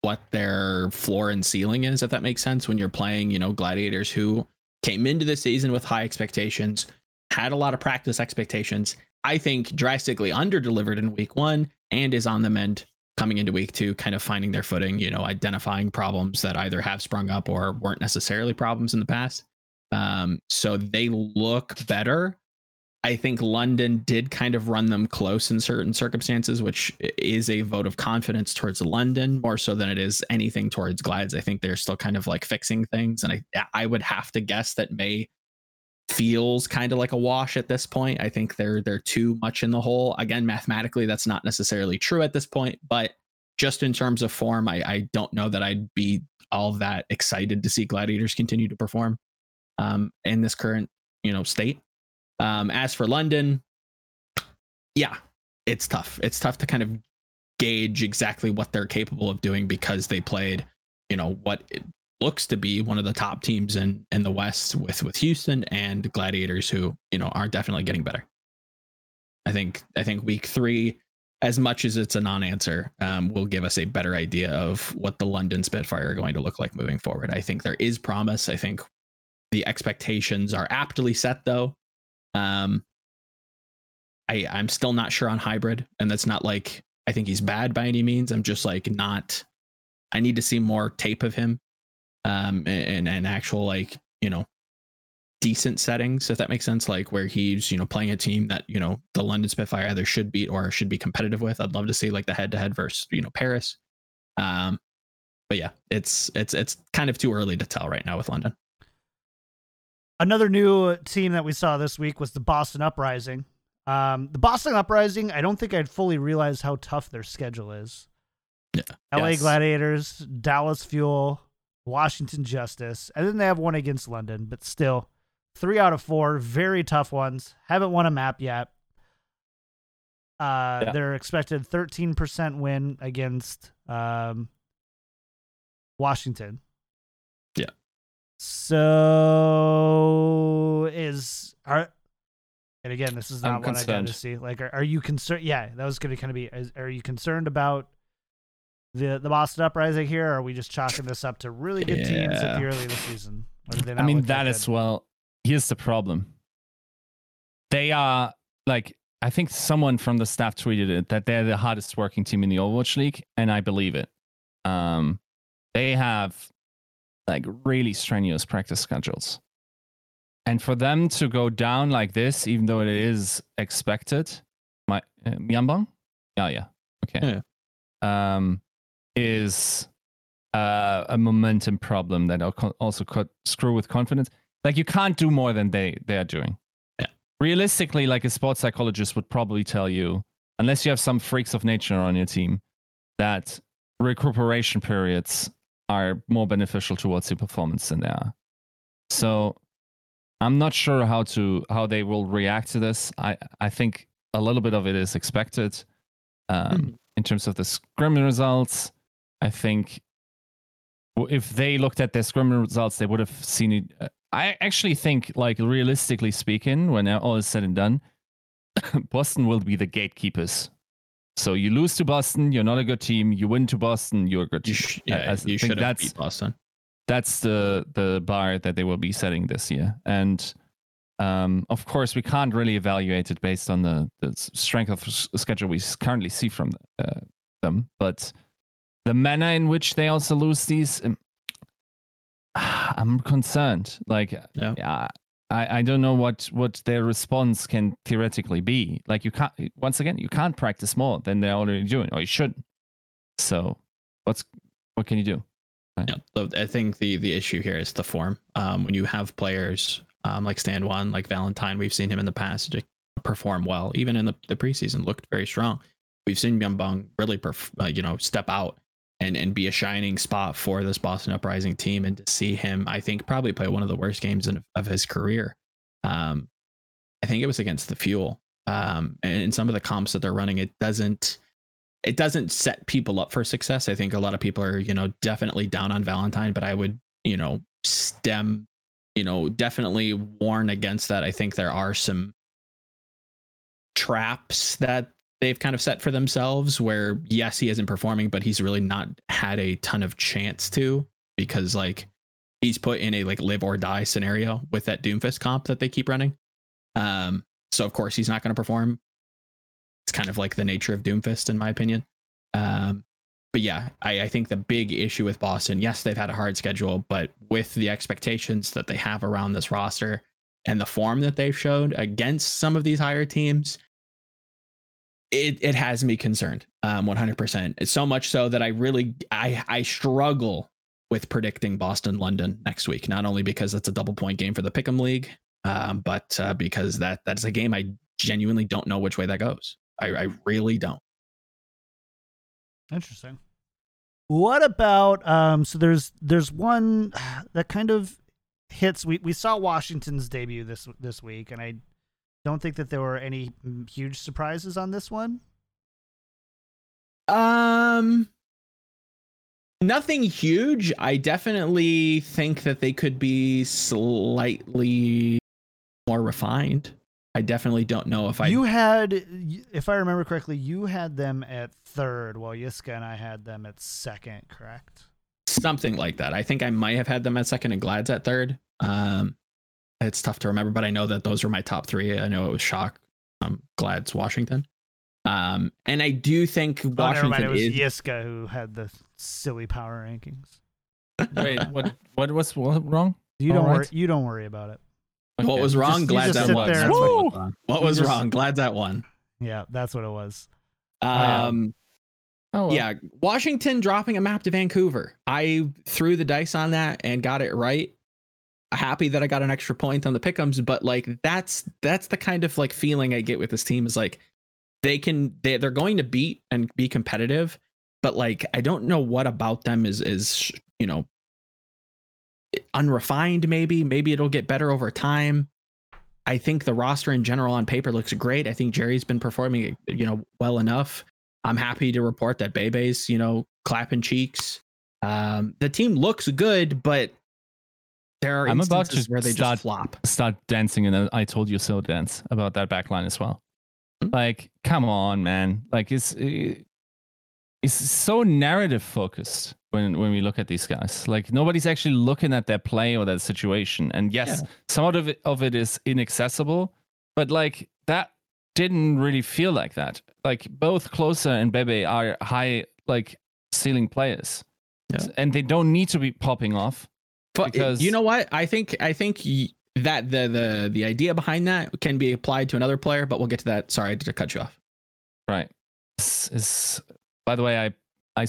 what their floor and ceiling is, if that makes sense, when you're playing, you know, gladiators who came into the season with high expectations, had a lot of practice expectations. I think drastically under delivered in week one and is on the mend coming into week two, kind of finding their footing, you know, identifying problems that either have sprung up or weren't necessarily problems in the past. Um, so they look better. I think London did kind of run them close in certain circumstances, which is a vote of confidence towards London more so than it is anything towards Glides. I think they're still kind of like fixing things, and I I would have to guess that May feels kind of like a wash at this point. I think they're they're too much in the hole. Again, mathematically, that's not necessarily true at this point, but just in terms of form, I, I don't know that I'd be all that excited to see Gladiators continue to perform um, in this current you know state. Um, as for London, yeah, it's tough. It's tough to kind of gauge exactly what they're capable of doing because they played, you know, what it looks to be one of the top teams in in the West with with Houston and Gladiators, who you know are definitely getting better. I think I think week three, as much as it's a non-answer, um, will give us a better idea of what the London Spitfire are going to look like moving forward. I think there is promise. I think the expectations are aptly set though um, I I'm still not sure on hybrid, and that's not like I think he's bad by any means. I'm just like not. I need to see more tape of him, um, and and actual like you know decent settings if that makes sense like where he's you know playing a team that you know the london spitfire either should beat or should be competitive with i'd love to see like the head to head versus you know paris um but yeah it's it's it's kind of too early to tell right now with london Another new team that we saw this week was the Boston Uprising. Um, the Boston Uprising, I don't think I'd fully realized how tough their schedule is. Yeah. LA Yes. Gladiators, Dallas Fuel, Washington Justice, and then they have one against London, but still, three out of four, very tough ones. Haven't won a map yet. Uh, Yeah. They're expected 13% win against um, Washington. Yeah. So is are and again, this is I'm not what I got to see. Like, are, are you concerned? Yeah, that was going to kind of be. Is, are you concerned about the the Boston Uprising here? Or are we just chalking this up to really good teams at the early of the season? Or do they I mean, that good? as well. Here's the problem. They are like, I think someone from the staff tweeted it that they're the hardest working team in the Overwatch League, and I believe it. Um, they have like really strenuous practice schedules, and for them to go down like this, even though it is expected, my uh, Myanbang, yeah, yeah, okay, um, is uh, a momentum problem that al- also could screw with confidence. Like you can't do more than they they are doing. Yeah. Realistically, like a sports psychologist would probably tell you, unless you have some freaks of nature on your team, that recuperation periods are more beneficial towards your performance than they are. So I'm not sure how to how they will react to this. I I think a little bit of it is expected. Um, Mhm. In terms of the scrim results, I think if they looked at their scrim results, they would have seen it, uh, I actually think, like realistically speaking, when all is said and done, Boston will be the gatekeepers. So you lose to Boston, you're not a good team. You win to Boston, you're a good You team. sh- yeah, you should have that's beat Boston. that's the the bar that they will be setting this year. And um, of course, we can't really evaluate it based on the, the strength of schedule we currently see from uh, them. But the manner in which they also lose these, um, I'm concerned. Like, Yeah. yeah, I, I don't know what what their response can theoretically be. Like, you can't. Once again, you can't practice more than they're already doing, or you shouldn't. So, what's what can you do? Yeah, so I think the the issue here is the form. Um, when you have players um, like Stand1, like Valentine, we've seen him in the past to perform well, even in the, the preseason, looked very strong. We've seen Myunbong really, perf- uh, you know, step out and and be a shining spot for this Boston Uprising team, and to see him, I think, probably play one of the worst games in, of his career. Um, I think it was against the Fuel. Um, and in some of the comps that they're running, it doesn't it doesn't set people up for success. I think a lot of people are, you know, definitely down on Valentine, but I would, you know, stem, you know, definitely warn against that. I think there are some traps that they've kind of set for themselves where yes, he isn't performing, but he's really not had a ton of chance to because like he's put in a like live or die scenario with that Doomfist comp that they keep running. Um, so of course he's not going to perform it's kind of like the nature of Doomfist, in my opinion. Um, but yeah, I, I think the big issue with Boston, yes, they've had a hard schedule, but with the expectations that they have around this roster and the form that they've showed against some of these higher teams, it, it has me concerned um 100% it's so much so that i really i i struggle with predicting boston london next week not only because it's a double point game for the pick'em league um, but uh, because that that's a game i genuinely don't know which way that goes I, I really don't. Interesting. What about um so there's there's one that kind of hits we we saw Washington's debut this this week and I don't think that there were any mm, huge surprises on this one. Um, nothing huge. I definitely think that they could be slightly more refined. I definitely don't know if I. you had if I remember correctly, you had them at third while Yiska and I had them at second, correct? something like that. I think I might have had them at second and Glad's at third. Um, it's tough to remember, but I know that those were my top three. I know it was Shock, um, Glad's Washington. Um, and I do think Oh, never mind, Washington it was is. Yiska who had the silly power rankings. Wait, what what was what wrong? You don't All worry. right. You don't worry about it. What was wrong? just- you Glad's just at sit one. there That's and- what was wrong. What was just- wrong? Glad that one. Yeah, that's what it was. Um, Oh, well. yeah, Washington dropping a map to Vancouver. I threw the dice on that and got it right. Happy that I got an extra point on the pickums, but like that's that's the kind of like feeling I get with this team is like they can they they're going to beat and be competitive, but like I don't know what about them is is you know unrefined maybe maybe it'll get better over time. I think the roster in general on paper looks great. I think Jerry's been performing you know well enough. I'm happy to report that Bebe's, you know, clapping cheeks. Um, the team looks good, but there are I'm about to where they start just flop. start dancing in I told you so dance about that backline as well. Hmm? Like, come on, man. Like it's it's so narrative focused when when we look at these guys. Like nobody's actually looking at their play or their situation. And yes, Yeah. some of it of it is inaccessible, but like that didn't really feel like that. Like both Closer and Bebe are high like ceiling players. Yeah. And they don't need to be popping off. Because- you know what? I think I think that the the the idea behind that can be applied to another player, but we'll get to that. Sorry to cut you off. Right. This is, by the way, I I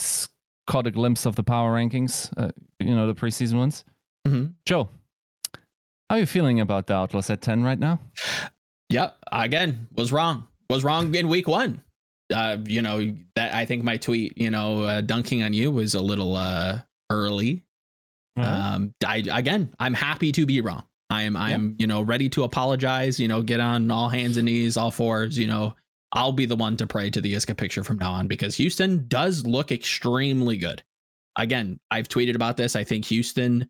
caught a glimpse of the power rankings. Uh, you know the preseason ones. Mhm. Joe, how are you feeling about the Outlaws at ten right now? Yep. Again, was wrong. Was wrong in week one. Uh, you know that I think my tweet, you know, uh, dunking on you was a little uh early. Um, I again, I'm happy to be wrong. I'm I'm you know ready to apologize. You know, get on all hands and knees, all fours. You know, I'll be the one to pray to the Yiska picture from now on because Houston does look extremely good. Again, I've tweeted about this. I think Houston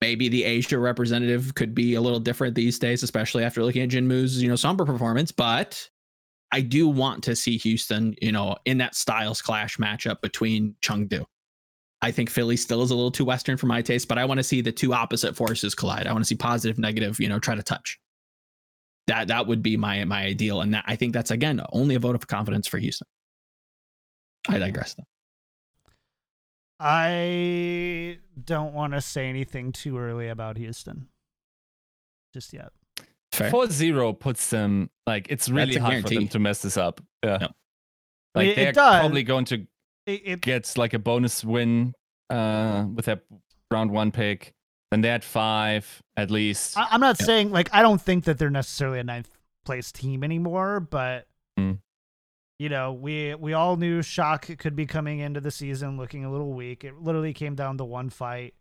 maybe the Asia representative could be a little different these days, especially after looking at Jin Jinmu's, you know, somber performance. But I do want to see Houston, you know, in that styles clash matchup between Chengdu. I think Philly still is a little too Western for my taste, but I want to see the two opposite forces collide. I want to see positive, negative, you know, try to touch. That that would be my my ideal, and that I think that's again only a vote of confidence for Houston. I digress. Though. I don't want to say anything too early about Houston just yet. Fair. 4-0 puts them like it's really That's a hard for them to mess this up. Yeah. Yep. Like It- it they're does. probably going to It, it, get like a bonus win uh with that round one pick. Then they had five at least. I, I'm not Yeah. saying like I don't think that they're necessarily a ninth place team anymore, but Mm. you know, we we all knew Shock could be coming into the season looking a little weak. It literally came down to one fight.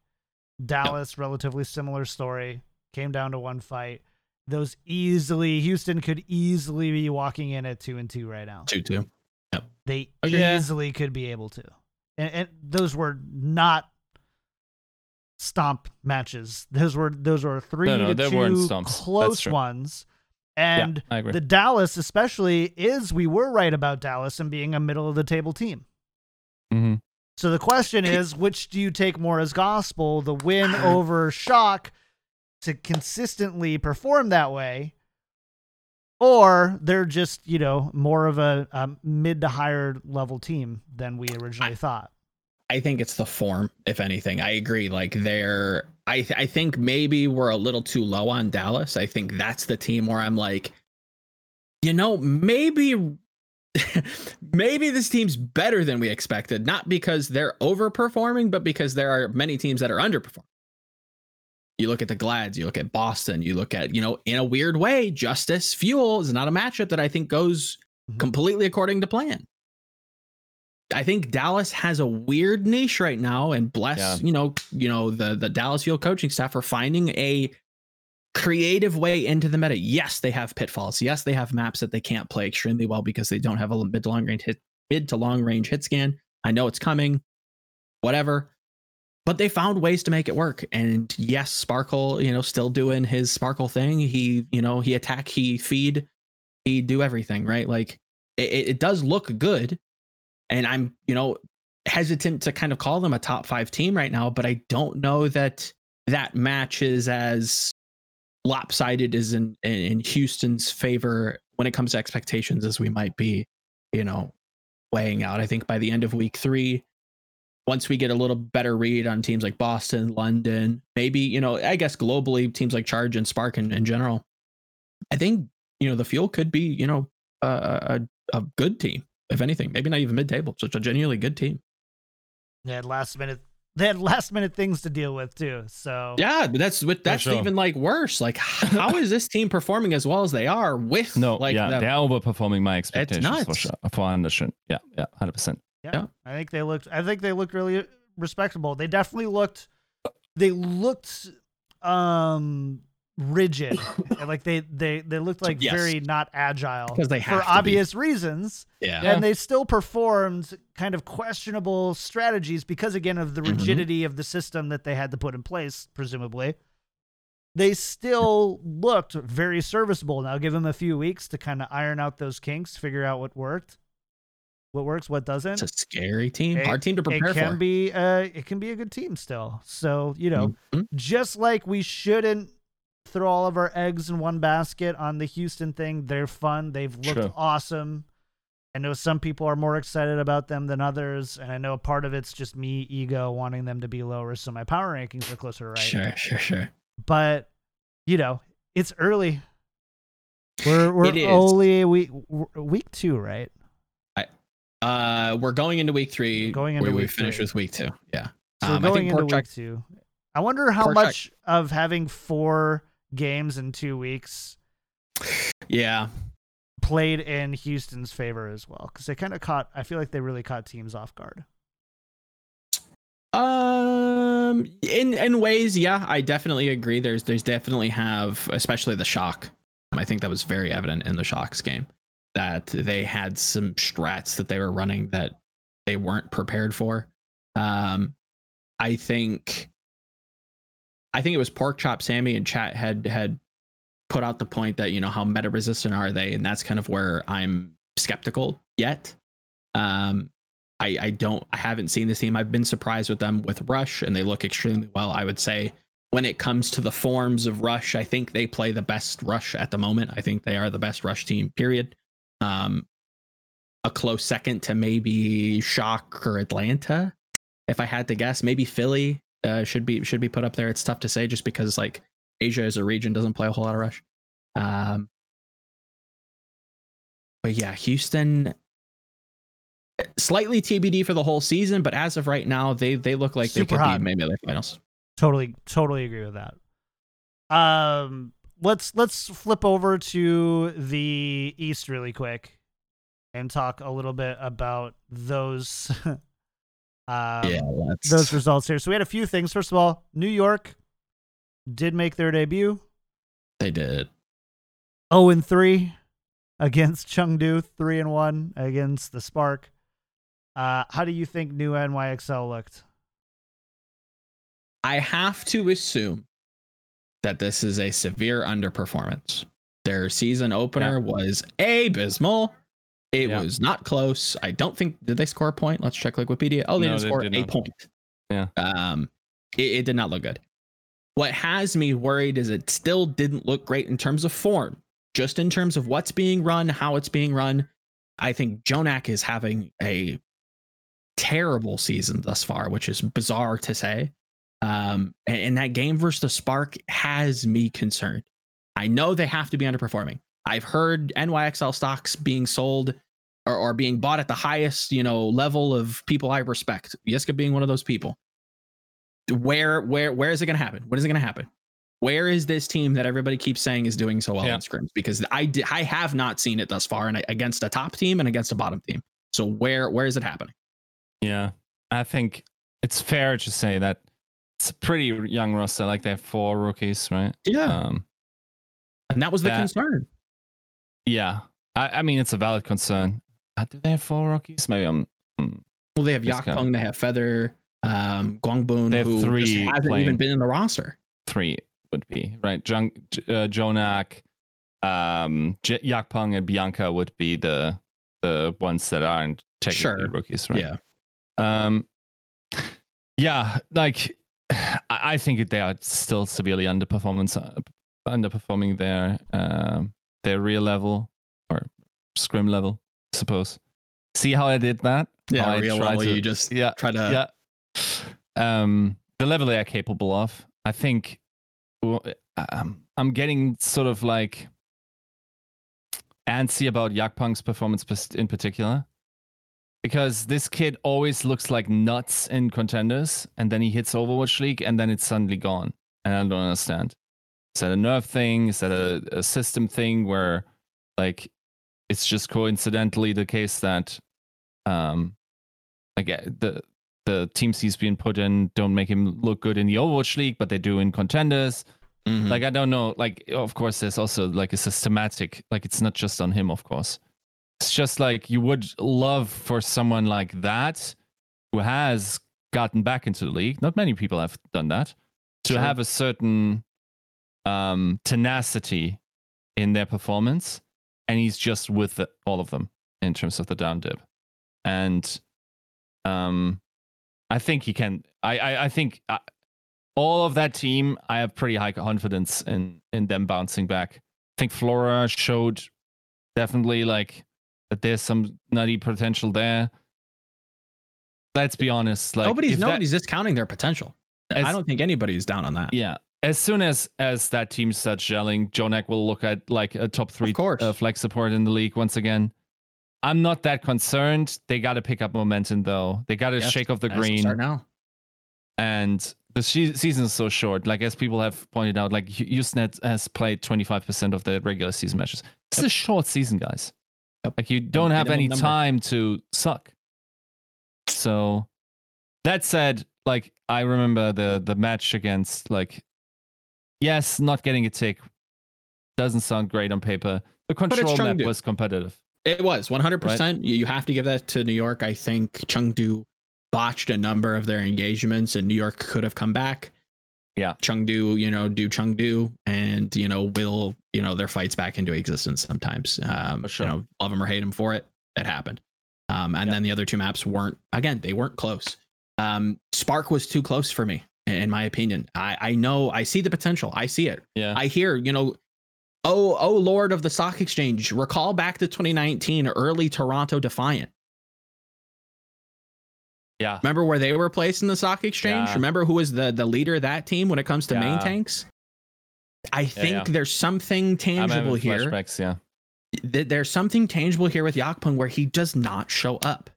Dallas, relatively similar story, came down to one fight. Those easily Houston could easily be walking in at two and two right now. Two two. They Oh, yeah. easily could be able to. And, and those were not stomp matches. Those were those were three No, no, to two weren't stomps. That's close ones. And agree. the Dallas especially is we were right about Dallas and being a middle of the table team. hmm So the question is, which do you take more as gospel? The win over Shock to consistently perform that way, or they're just you know more of a, a mid to higher level team than we originally thought. I think it's the form, if anything. I agree. Like they're, I, th- I think maybe we're a little too low on Dallas. I think that's the team where I'm like, you know, maybe, maybe this team's better than we expected. Not because they're overperforming, but because there are many teams that are underperforming. You look at the Glads, you look at Boston, you look at, you know, in a weird way, Justice Fuel is not a matchup that I think goes Mhm. completely according to plan. I think Dallas has a weird niche right now, and bless Yeah. you know, you know the the Dallas Fuel coaching staff for finding a creative way into the meta. Yes, they have pitfalls. Yes, they have maps that they can't play extremely well because they don't have a mid to long range hit mid to long range hit scan. I know it's coming, whatever, but they found ways to make it work. And yes, Sparkle, you know, still doing his Sparkle thing. He, you know, he attack, he feed, he do everything right. Like it, it does look good and I'm, you know, hesitant to kind of call them a top five team right now, but I don't know that that match is as lopsided as in, in Houston's favor when it comes to expectations as we might be, you know, weighing out. I think by the end of week three, once we get a little better read on teams like Boston, London, maybe, you know, I guess globally, teams like Charge and Spark in, in general, I think, you know, the Fuel could be, you know, a, a, a good team if anything, maybe not even mid table. Such a genuinely good team. They had last minute. They had last minute things to deal with too. So Yeah, but that's what that's sure. even like worse. Like, how is this team performing as well as they are with No, like yeah, the- they're overperforming my expectations for sure. For Anderson. Yeah, yeah, hundred percent. Yeah, Yeah. I think they looked. I think they looked really respectable. They definitely looked. They looked um rigid, like they they they looked like Yes. very not agile Because they for to be. obvious reasons. yeah. And they still performed kind of questionable strategies because again of the Mhm. rigidity of the system that they had to put in place, presumably. They still looked very serviceable. Now give them a few weeks to kind of iron out those kinks, figure out what worked, what works, what doesn't It's a scary team, It- hard team to prepare it can for. be uh it can be a good team still so you know Mhm. just like we shouldn't throw all of our eggs in one basket on the houston thing they're fun they've looked Sure. awesome i know some people are more excited about them than others and i know part of it's just me ego wanting them to be lower so my power rankings are closer to right Sure, sure, sure. but you know it's early we're we're It only week week two right Uh, we're going into week three. Going into we, we week finished three. with week two. Yeah. So Um, going into week two. I wonder how much of having four games in two weeks Yeah. played in Houston's favor as well, because they kind of caught. I feel like they really caught teams off guard. Um, in in ways, yeah, I definitely agree. There's there's definitely have, especially the shock. I think that was very evident in the shocks game that they had some strats that they were running that they weren't prepared for. Um, I think I think it was Pork Chop Sammy and chat had had put out the point that you know how meta resistant are they, and that's kind of where I'm skeptical yet. Um, I I don't I haven't seen this team. I've been surprised with them with Rush, and they look extremely well. I would say when it comes to the forms of Rush, I think they play the best Rush at the moment. I think they are the best Rush team. Period. Um, a close second to maybe Shock or Atlanta, if I had to guess. Maybe Philly uh, should be should be put up there. It's tough to say just because like Asia as a region doesn't play a whole lot of Rush. Um, but yeah, Houston slightly TBD for the whole season, but as of right now, they they look like Super they could hot. be maybe their finals. Totally, totally agree with that. Um, let's let's flip over to the East really quick and talk a little bit about those. um, yeah, let's. those results here. So we had a few things. First of all, New York did make their debut. They did. 0 and 3 against Chengdu, 3 and 1 against the Spark. Uh, how do you think new NYXL looked? I have to assume that this is a severe underperformance. Their season opener was abysmal. It Yeah. was not close. I don't think did they score a point? Let's check Wikipedia. Oh, they No, didn't score did a not. point. Yeah. Um, it, it did not look good. What has me worried is it still didn't look great in terms of form, just in terms of what's being run, how it's being run. I think JJoNak is having a terrible season thus far, which is bizarre to say. Um, and, and that game versus the Spark has me concerned. I know they have to be underperforming. I've heard NYXL stocks being sold or, or being bought at the highest, you know, level of people I respect. Yiska being one of those people. Where, where, where is it going to happen? When is it going to happen? Where is this team that everybody keeps saying is doing so well Yeah. in scrims? Because I, di- I have not seen it thus far, and I- against a top team and against a bottom team. So where, where is it happening? Yeah, I think it's fair to say that it's a pretty young roster. Like they have four rookies, right? Yeah, Um, and that was the that- concern. yeah. I, I mean, it's a valid concern. Uh, do they have four rookies? Maybe I'm. mm, Well, they have This guy. They have Feather, um, Guangbun, They have who just three hasn't even been in the roster. three would be right. Jung, uh, JJoNak, um, J- Yakpung, and Bianca would be the the ones that aren't technically Sure. rookies, right? Yeah, Um, yeah, like I, think they are still severely underperformance, uh, underperforming their um, their real level or scrim level, I suppose. See how I did that? yeah. Real level, to- you just yeah, try to. yeah. Um, the level they are capable of. I think well, um, I'm getting sort of like antsy about Yakpung's performance in particular. Because this kid always looks like nuts in contenders, and then he hits Overwatch League, and then it's suddenly gone. And I don't understand. Is that a nerve thing? Is that a, a system thing where, like, it's just coincidentally the case that, um, like the the teams he's been put in don't make him look good in the Overwatch League, but they do in contenders. Mhm. Like I don't know. Like of course, there's also like a systematic. Like it's not just on him, of course. It's just like you would love for someone like that who has gotten back into the league. Not many people have done that. To Sure. have a certain um, tenacity in their performance, and he's just with the, all of them in terms of the down dip. And um, I think he can. I I, I think uh, all of that team. I have pretty high confidence in in them bouncing back. I think Flora showed definitely like that there's some nutty potential there. Let's be honest. Like nobody's if that- nobody's discounting their potential. I don't think anybody's down on that. yeah. As soon as as that team starts gelling, JJoNak will look at like a top three uh, flex support in the league once again. I'm not that concerned. They got to pick up momentum though. They got to Yes, shake off the green. Start now. and the se- season is so short. Like as people have pointed out, like Houston has- played 25% of the regular season matches. It's is a short season, guys. Yep. Like you don't have any number. time to suck. So that said, like I remember the the match against like yes, not getting a tick doesn't sound great on paper. The control map Chengdu. was competitive. It was 100%. You, you have to give that to New York. I think Chengdu botched a number of their engagements and New York could have come back. Yeah. Chengdu, you know, do Chengdu and, you know, will, you know, their fights back into existence sometimes. Um, sure. you know, love them or hate them for it. It happened. Um, and Yeah. then the other two maps weren't, again, they weren't close. Um, Spark was too close for me, in my opinion. I, I know, I see the potential. I see it. Yeah. I hear, you know, oh, oh, Lord of the Stock Exchange, recall back to 2019, early Toronto Defiant. Yeah. Remember where they were placed in the stock exchange? Yeah. Remember who was the the leader of that team when it comes to main tanks? I think yeah. there's something tangible here. yeah. Th- There's something tangible here with Yakpung where he does not show up.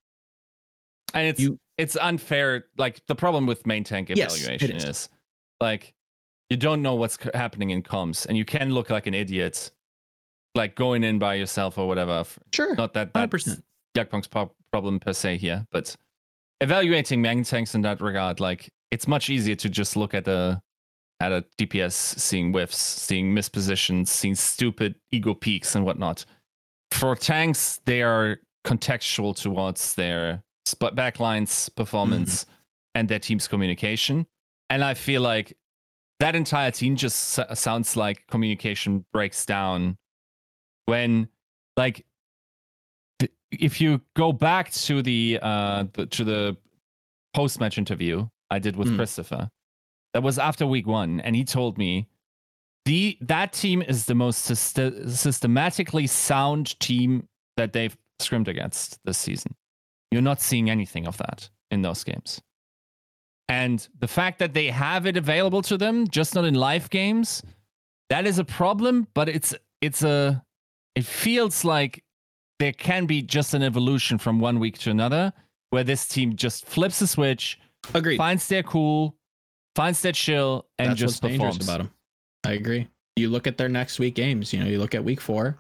And it's You- it's unfair. Like the problem with main tank Yes, evaluation is. is. like you don't know what's happening in comms, and you can look like an idiot, like going in by yourself or whatever. Sure, Not that that's percent. Yakpung's pro- problem per se here, but evaluating main tanks in that regard, like it's much easier to just look at a at a DPS, seeing whiffs, seeing mispositions, seeing stupid ego peaks and whatnot. For tanks, they are contextual towards their backlines performance mm-hmm. and their team's communication. And I feel like that entire team just s- sounds like communication breaks down when, like, if you go back to the uh the, to the post match interview I did with Mm. Christopher, that was after week one, and he told me the that team is the most syst- systematically sound team that they've scrimmed against this season. You're not seeing anything of that in those games. And the fact that they have it available to them, just not in live games, that is a problem, but it's it's a it feels like there can be just an evolution from one week to another where this team just flips the switch, Agreed. finds their cool, finds their chill, and That's just what's performs. about them. I agree. You look at their next week games. You know, you look at week four.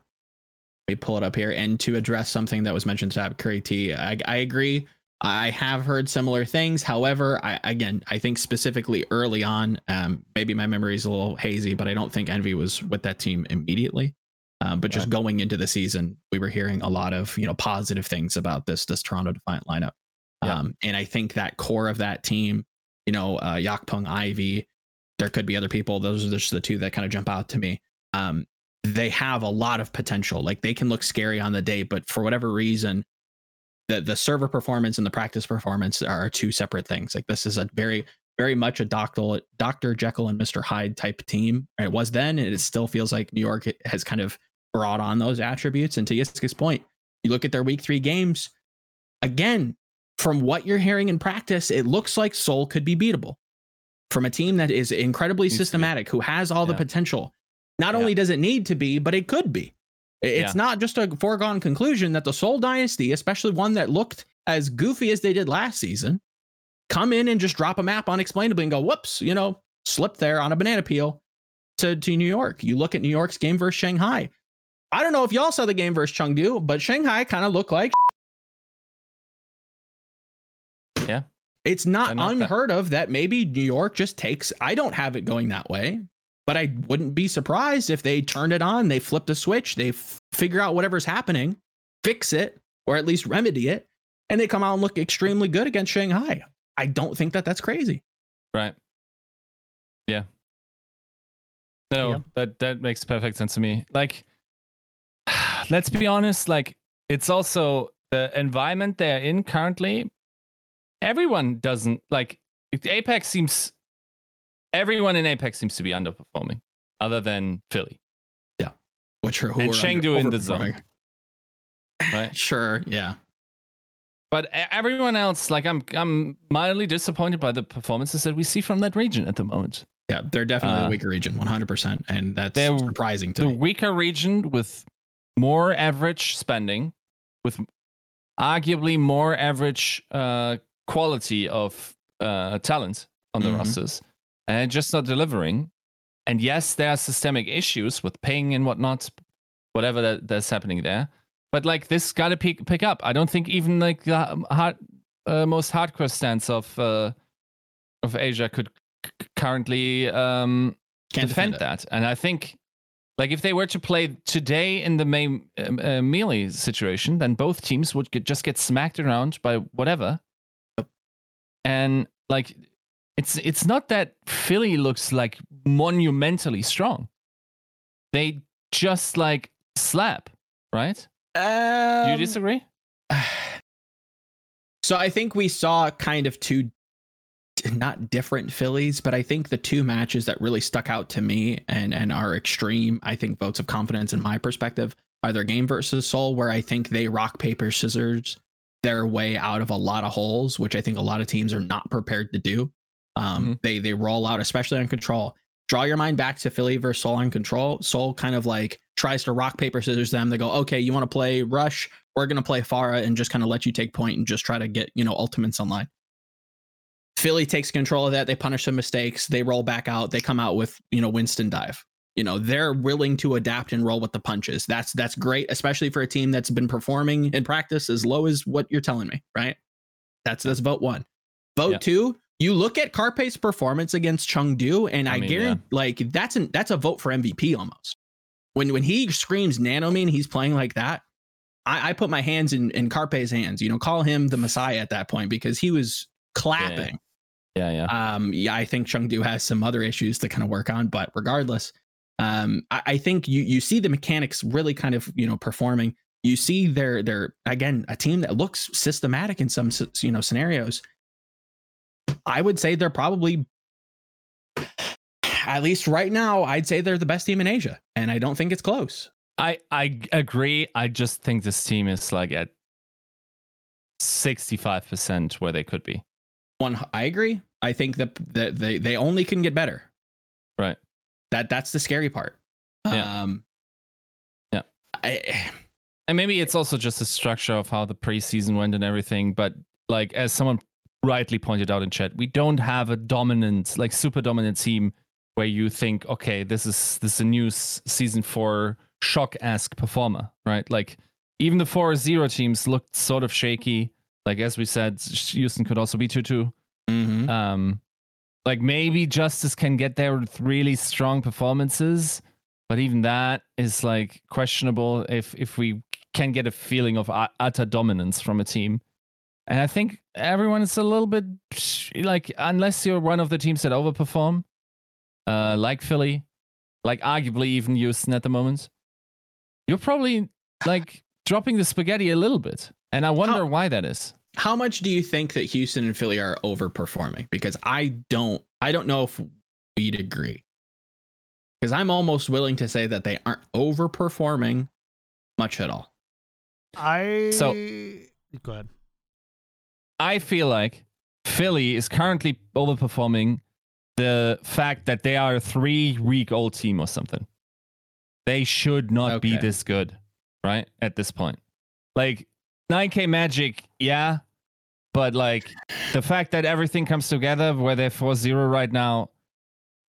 We pull it up here, and to address something that was mentioned to Curry T, I, I agree. I have heard similar things. However, I again, I think specifically early on, um, maybe my memory is a little hazy, but I don't think Envy was with that team immediately. Um, but just going into the season, we were hearing a lot of you know positive things about this this Toronto Defiant lineup. Yeah. Um, and I think that core of that team, you know, uh, Yakpung, Ivy, there could be other people. Those are just the two that kind of jump out to me. Um, they have a lot of potential. Like they can look scary on the day, but for whatever reason, the the server performance and the practice performance are two separate things. Like this is a very very much a Doctor Doctor Jekyll and Mister Hyde type team. It was then, and it still feels like New York has kind of brought on those attributes. And to Yiska's point, you look at their week three games. Again, from what you're hearing in practice, it looks like Seoul could be beatable. From a team that is incredibly Needs to be. systematic, who has all the potential. Not Yeah. only does it need to be, but it could be. It's Yeah. not just a foregone conclusion that the Seoul Dynasty, especially one that looked as goofy as they did last season, come in and just drop a map unexplainably and go, whoops, you know, slip there on a banana peel to, to New York. You look at New York's game versus Shanghai. I don't know if y'all saw the game versus Chengdu, but Shanghai kind of looked like Yeah. It's not I know that. unheard of that maybe New York just takes. I don't have it going that way, but I wouldn't be surprised if they turned it on, they flip the switch, they f- figure out whatever's happening, fix it, or at least remedy it, and they come out and look extremely good against Shanghai. I don't think that that's crazy. Right. Yeah. No, Yeah. that that makes perfect sense to me. Like, let's be honest. Like, it's also the environment they're in currently. Everyone doesn't like Apex seems. Everyone in Apex seems to be underperforming, other than Philly, Yeah. Which are who And are Chengdu in the zone. right? Sure, yeah. But everyone else, like, I'm I'm mildly disappointed by the performances that we see from that region at the moment. Yeah, they're definitely Uh, a weaker region, 100%. And that's surprising to the me. weaker region with more average spending, with arguably more average uh, quality of uh, talent on the Mhm. rosters, and just not delivering. And yes, there are systemic issues with ping and whatnot, whatever that, that's happening there. But like this, got to pick pick up. I don't think even like the hard, uh, most hardcore stance of uh, of Asia could c- currently um, defend, defend that. And I think, like, if they were to play today in the main um, uh, melee situation, then both teams would get, just get smacked around by whatever. And like, It's it's not that Philly looks like monumentally strong. They just like slap, right? Do you Um, disagree? So I think we saw kind of two not different Phillies, but I think the two matches that really stuck out to me and and are extreme, I think votes of confidence in my perspective, are their game versus Seoul, where I think they rock paper scissors their way out of a lot of holes, which I think a lot of teams are not prepared to do. Um, They they roll out, especially on control. Draw your mind back to Philly versus Seoul on control. Seoul kind of like tries to rock paper scissors them. They go, okay, you want to play rush? We're gonna play Pharah and just kind of let you take point and just try to get you know ultimates online. Philly takes control of that. They punish some mistakes. They roll back out. They come out with you know Winston dive. You know they're willing to adapt and roll with the punches. That's that's great, especially for a team that's been performing in practice as low as what you're telling me. Right? That's that's vote one. Vote Yeah. two. You look at Carpe's performance against Chengdu, and I, I mean, guarantee like that's an that's a vote for MVP almost. When when he screams Nanomine, he's playing like that. I, I put my hands in in Carpe's hands. You know, call him the Messiah at that point because he was clapping. Yeah, yeah. yeah. Um, yeah, I think Chengdu has some other issues to kind of work on, but regardless, um, I, I think you you see the mechanics really kind of you know performing. You see they're they're again a team that looks systematic in some you know scenarios. I would say they're probably at least right now. I'd say they're the best team in Asia, and I don't think it's close. I I agree. I just think this team is like at sixty five percent where they could be. One, I agree. I think that that they they only can get better. Right. That that's the scary part. Yeah. Um, Yeah. I, And maybe it's also just the structure of how the preseason went and everything. But like as someone rightly pointed out in chat, we don't have a dominant, like super dominant team where you think, okay, this is this is a new season for shock esque performer, right? Like even the four zero teams looked sort of shaky. Like as we said, Houston could also be two two. mhm. Um, like maybe Justice can get there with really strong performances, but even that is like questionable if if we can get a feeling of utter dominance from a team. And I think everyone is a little bit like unless you're one of the teams that overperform, uh, like Philly, like arguably even Houston at the moment, you're probably like dropping the spaghetti a little bit. And I wonder why that is. How much do you think that Houston and Philly are overperforming? Because I don't, I don't know if we'd agree. Because I'm almost willing to say that they aren't overperforming much at all. I So- go ahead. I feel like Philly is currently overperforming the fact that they are a three week old team or something. They should not be this good, right? At this point. Like 9K Magic, yeah. But like the fact that everything comes together where they're 4 0 right now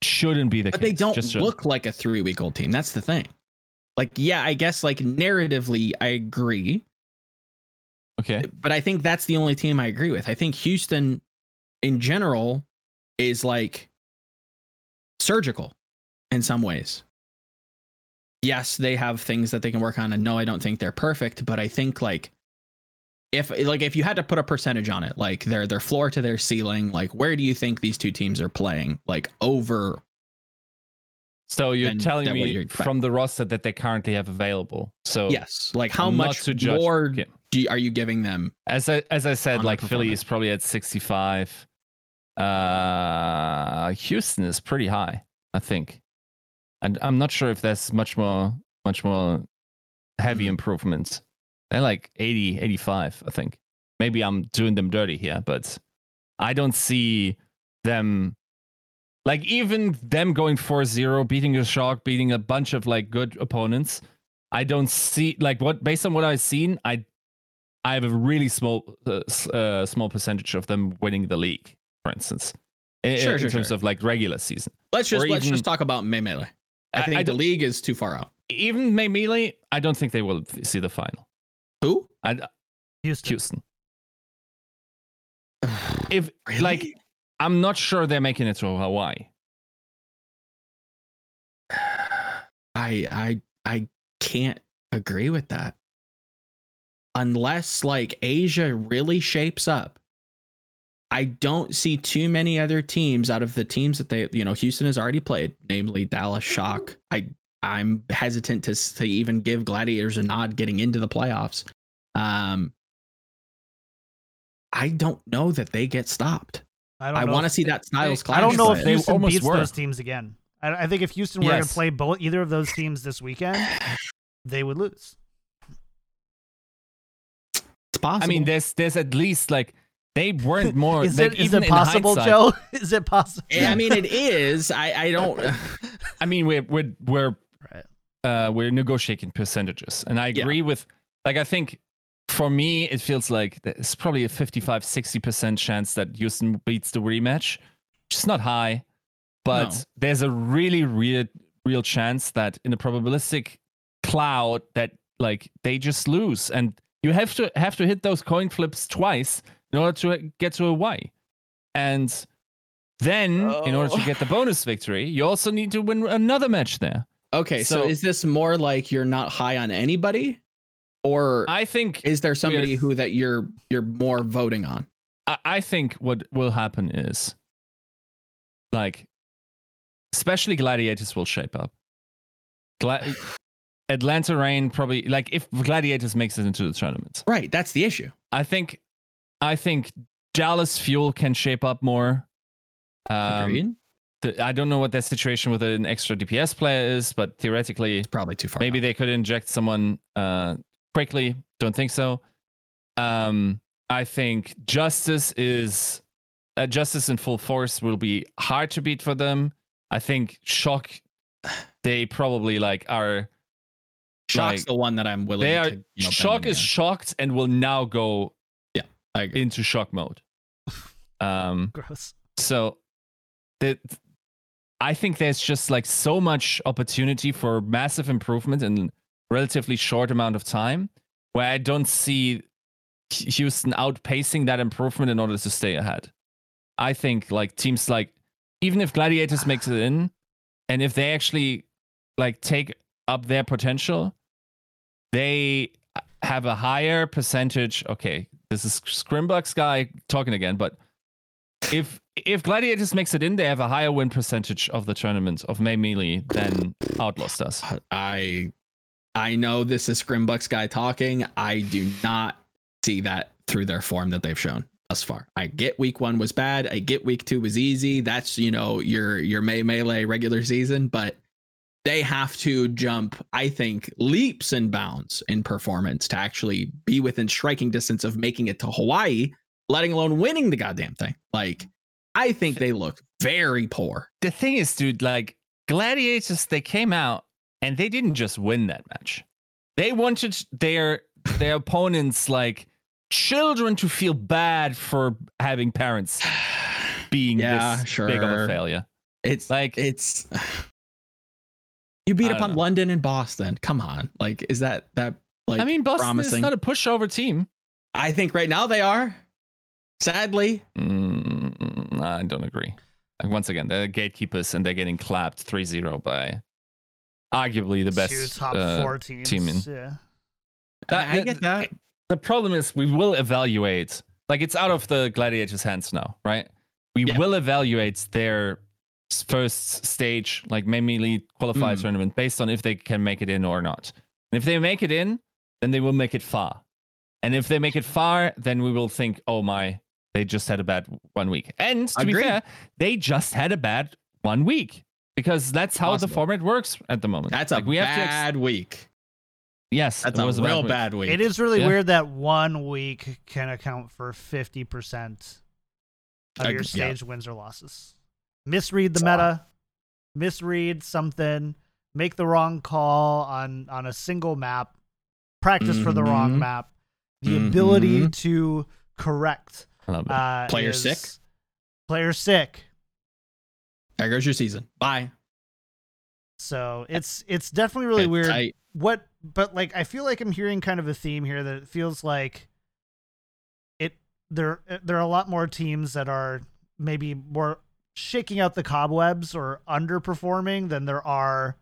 shouldn't be the But case. they don't Just shouldn't. look like a three week old team. That's the thing. Like, yeah, I guess like narratively, I agree. okay. But I think that's the only team I agree with. I think Houston in general is like surgical in some ways. Yes, they have things that they can work on and no, I don't think they're perfect, but I think like if like if you had to put a percentage on it, like their their floor to their ceiling, like where do you think these two teams are playing like over So you're telling me from the roster that they currently have available. So yes, like how much judge- more do you, are you giving them? As I as I said, like Philly is probably at 65. Uh Houston is pretty high, I think. And I'm not sure if there's much more much more heavy Mhm. improvements. They're like 80, 85, I think. Maybe I'm doing them dirty here, but I don't see them like even them going 4-0, beating a shark, beating a bunch of like good opponents. I don't see like what based on what I've seen, I I have a really small uh, uh, small percentage of them winning the league, for instance, in, Sure, in sure, terms sure. of like regular season. Let's just Or let's even- just talk about Melee. I I- think I the league is too far out. Even May Melee, I don't think they will see the final. Who? I, Houston. Houston. If Really? like, I'm not sure they're making it to Hawaii. I I I can't agree with that. Unless like Asia really shapes up. I don't see too many other teams out of the teams that they, you know, Houston has already played, namely Dallas Shock. I I'm hesitant to s- to even give Gladiators a nod getting into the playoffs. Um, I don't know that they get stopped. I don't I want to see that Styles clash. I don't know if. They Houston almost beats were. those teams again. I, I think if Houston were going to play both either of those teams this weekend, they would lose. It's possible. I mean, there's there's at least like they weren't more. is like, it is even it possible, Joe? Is it possible? Yeah, I mean, it is. I I don't. I mean, we're we're we're Right. uh, we're negotiating percentages, and I Yeah. agree with. Like, I think for me, it feels like it's probably a 55, 60 percent chance that Houston beats the rematch, which is not high, but No. there's a really real real chance that in a probabilistic cloud that like they just lose, and you have to have to hit those coin flips twice in order to get to a Y, and. Then, in order to Oh. get the bonus victory, you also need to win another match there. Okay, so, So- is this more like you're not high on anybody, or I think is there somebody who that you're you're more voting on? I, I think what will happen is like especially gladiators will shape up. Gla- Atlanta Reign probably like if gladiators makes it into the tournament. Right, that's the issue. I think I think Dallas Fuel can shape up more. Um, Agreed. The, I don't know what their situation with an extra DPS player is, but theoretically It's probably too far. Maybe they could inject someone uh, quickly. Don't think so. Um, I think Justice is uh, Justice in full force will be hard to beat for them. I think Shock, they probably like are. Shock's like, the one that I'm willing They are to. you know, Shock is against. shocked and will now go I agree. into shock mode. Um, Gross. so the I think there's just like so much opportunity for massive improvement in relatively short amount of time where I don't see Houston outpacing that improvement in order to stay ahead. I think like teams like even if Gladiators makes it in and if they actually like take up their potential, they have a higher percentage. Okay, this is Scrimbuck's guy talking again, but if if Gladiators makes it in, they have a higher win percentage of the tournament of May Melee than Outlaws does. I I know this is Scrimbuck's guy talking. I do not see that through their form that they've shown thus far. I get week one was bad. I get week two was easy. That's you know your your May melee regular season, but they have to jump, I think, leaps and bounds in performance to actually be within striking distance of making it to Hawaii, letting alone winning the goddamn thing. Like, I think they look very poor. The thing is, dude, like Gladiators, they came out and they didn't just win that match. They wanted their their opponents like children to feel bad for having parents being Yeah, this big of a failure. It's Like it's you beat up on know. London and Boston. Come on, like is that that like? I mean, Boston promising. is not a pushover team. I think right now they are. Sadly, Mm, I don't agree. Like, once again, they're gatekeepers and they're getting clapped 3-0 by arguably the best Two top uh, four teams. team in Yeah. That- I get that. the problem is we will evaluate like it's out of the gladiators hands now right we Yeah. will evaluate their first stage like mainly qualified Mm. tournament based on if they can make it in or not and if they make it in then they will make it far and if they make it far then we will think oh my they just had a bad one week and to be fair they just had a bad one week because that's how the format works at the moment That's a like we have to ex- bad week. yes That's it a was real week. bad week. It is really Yeah. weird that one week can account for 50% of Ag- your yeah. stage wins or losses. Misread the It's meta, misread something, make the wrong call on on a single map, practice for the wrong Mhm. map. The ability Mhm. to correct I love it. Uh, Player sick? Player sick. There goes your season. Bye. So it's it's definitely really It's weird. tight. what but like i feel like i'm hearing kind of a theme here that it feels like it there there are a lot more teams that are maybe more shaking out the cobwebs or underperforming than there are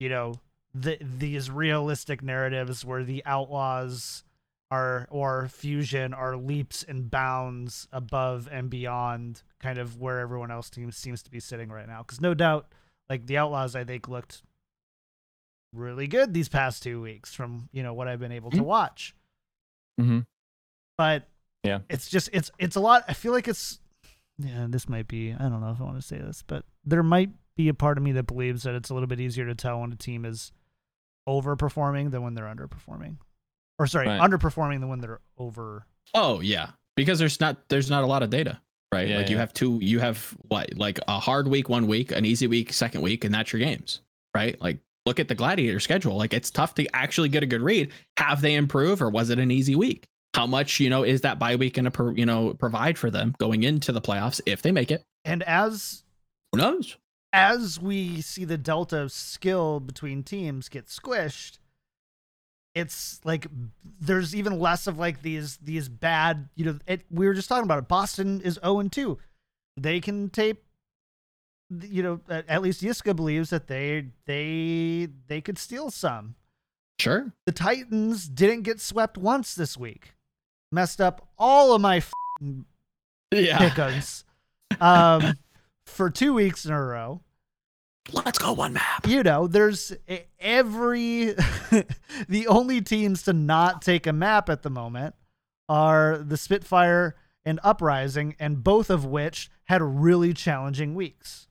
you know the these realistic narratives where the outlaws are or fusion are leaps and bounds above and beyond kind of where everyone else teams seems to be sitting right now. Because no doubt, like the Outlaws, I think looked really good these past two weeks from you know what I've been able to Mhm. watch. Mm-hmm. But Yeah. it's just it's it's a lot. I feel like it's yeah. This might be I don't know if I want to say this, but there might be a part of me that believes that it's a little bit easier to tell when a team is overperforming than when they're underperforming, or sorry, Right. underperforming the one that are over. Oh yeah, because there's not there's not a lot of data, right? Yeah, like you have two, you have what like a hard week one week, an easy week second week, and that's your games, right? Like look at the gladiator schedule. Like it's tough to actually get a good read. Have they improved, or was it an easy week? How much you know is that bye week going to pro, you know provide for them going into the playoffs if they make it? And as who knows? As we see the delta of skill between teams get squished, it's like there's even less of like these these bad. You know, it, we were just talking about it. Boston is zero and two. They can tape. You know, at, least Yiska believes that they they they could steal some. Sure. The Titans didn't get swept once this week. Messed up all of my f***ing Yeah. pickums um, for two weeks in a row. Let's go one map. You know, there's every the only teams to not take a map at the moment are the Spitfire and Uprising, and both of which had really challenging weeks.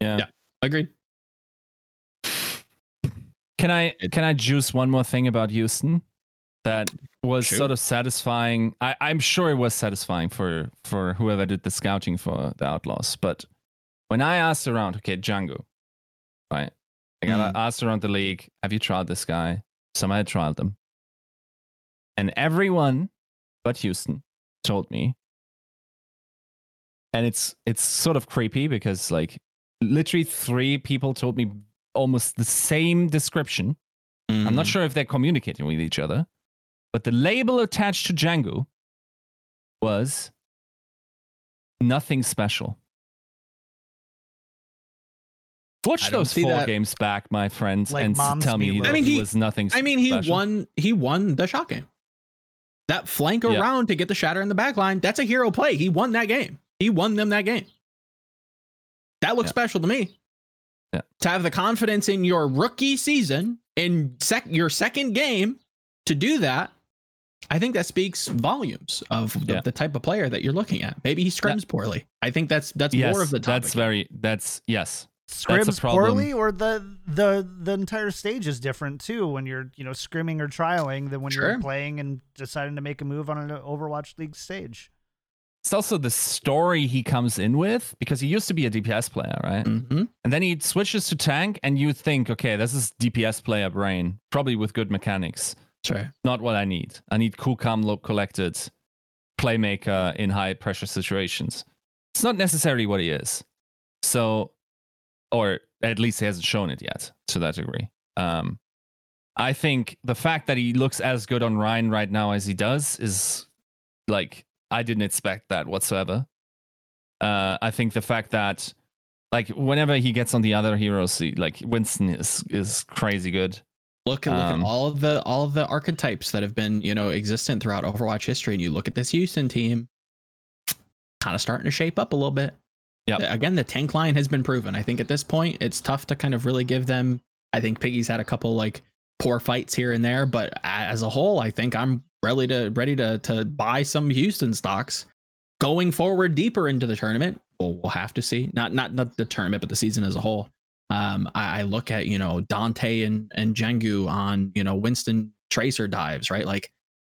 Yeah. Yeah. Agreed. Can I can I juice one more thing about Houston that was Shoot. sort of satisfying? I, I'm sure it was satisfying for for whoever did the scouting for the Outlaws. But when I asked around, okay, Django, Like I Mm. asked around the league, have you tried this guy? Some had tried them, and everyone but Houston told me, and it's it's sort of creepy because like literally three people told me almost the same description. I'm not Mhm. sure if they're communicating with each other, but the label attached to Django was nothing special. Watch I those four that. games back, my friends, Like and Mom's tell me Meatloaf. I mean, he, he- was nothing. Special. I mean, he special. won. He won the shot game. That flank Yeah. around to get the shatter in the back line. That's a hero play. He won that game. He won them that game. That looks Yeah. special to me. Yeah. To have the confidence in your rookie season in sec- your second game to do that, I think that speaks volumes of the, Yeah. the type of player that you're looking at. Maybe he scrims poorly. I think that's that's Yes, more of the topic. that's very. That's yes. Scrims That's a problem. poorly, or the the the entire stage is different too when you're you know scrimming or trialing than when Sure. you're playing and deciding to make a move on an Overwatch League stage. It's also the story he comes in with because he used to be a DPS player, right? Mhm. And then he switches to tank, and you think, okay, this is DPS player brain, probably with good mechanics. Sure. Not what I need. I need cool, calm, low collected playmaker in high pressure situations. It's not necessarily what he is. So, or at least he hasn't shown it yet to that degree. Um, I think the fact that he looks as good on Rein right now as he does is like I didn't expect that whatsoever. Uh, I think the fact that like whenever he gets on the other heroes, he, like Winston is is crazy good. Look, at look Um, at all of the all of the archetypes that have been you know existent throughout Overwatch history, and you look at this Houston team, kind of starting to shape up a little bit. Yep. Again, the tank line has been proven. I think at this point, it's tough to kind of really give them. I think Piggy's had a couple like poor fights here and there, but as a whole, I think I'm ready to ready to to buy some Houston stocks going forward deeper into the tournament. Well, we'll have to see. Not not not the tournament, but the season as a whole. Um, I, I look at you know Danteh and and Jengu on you know Winston Tracer dives, right? Like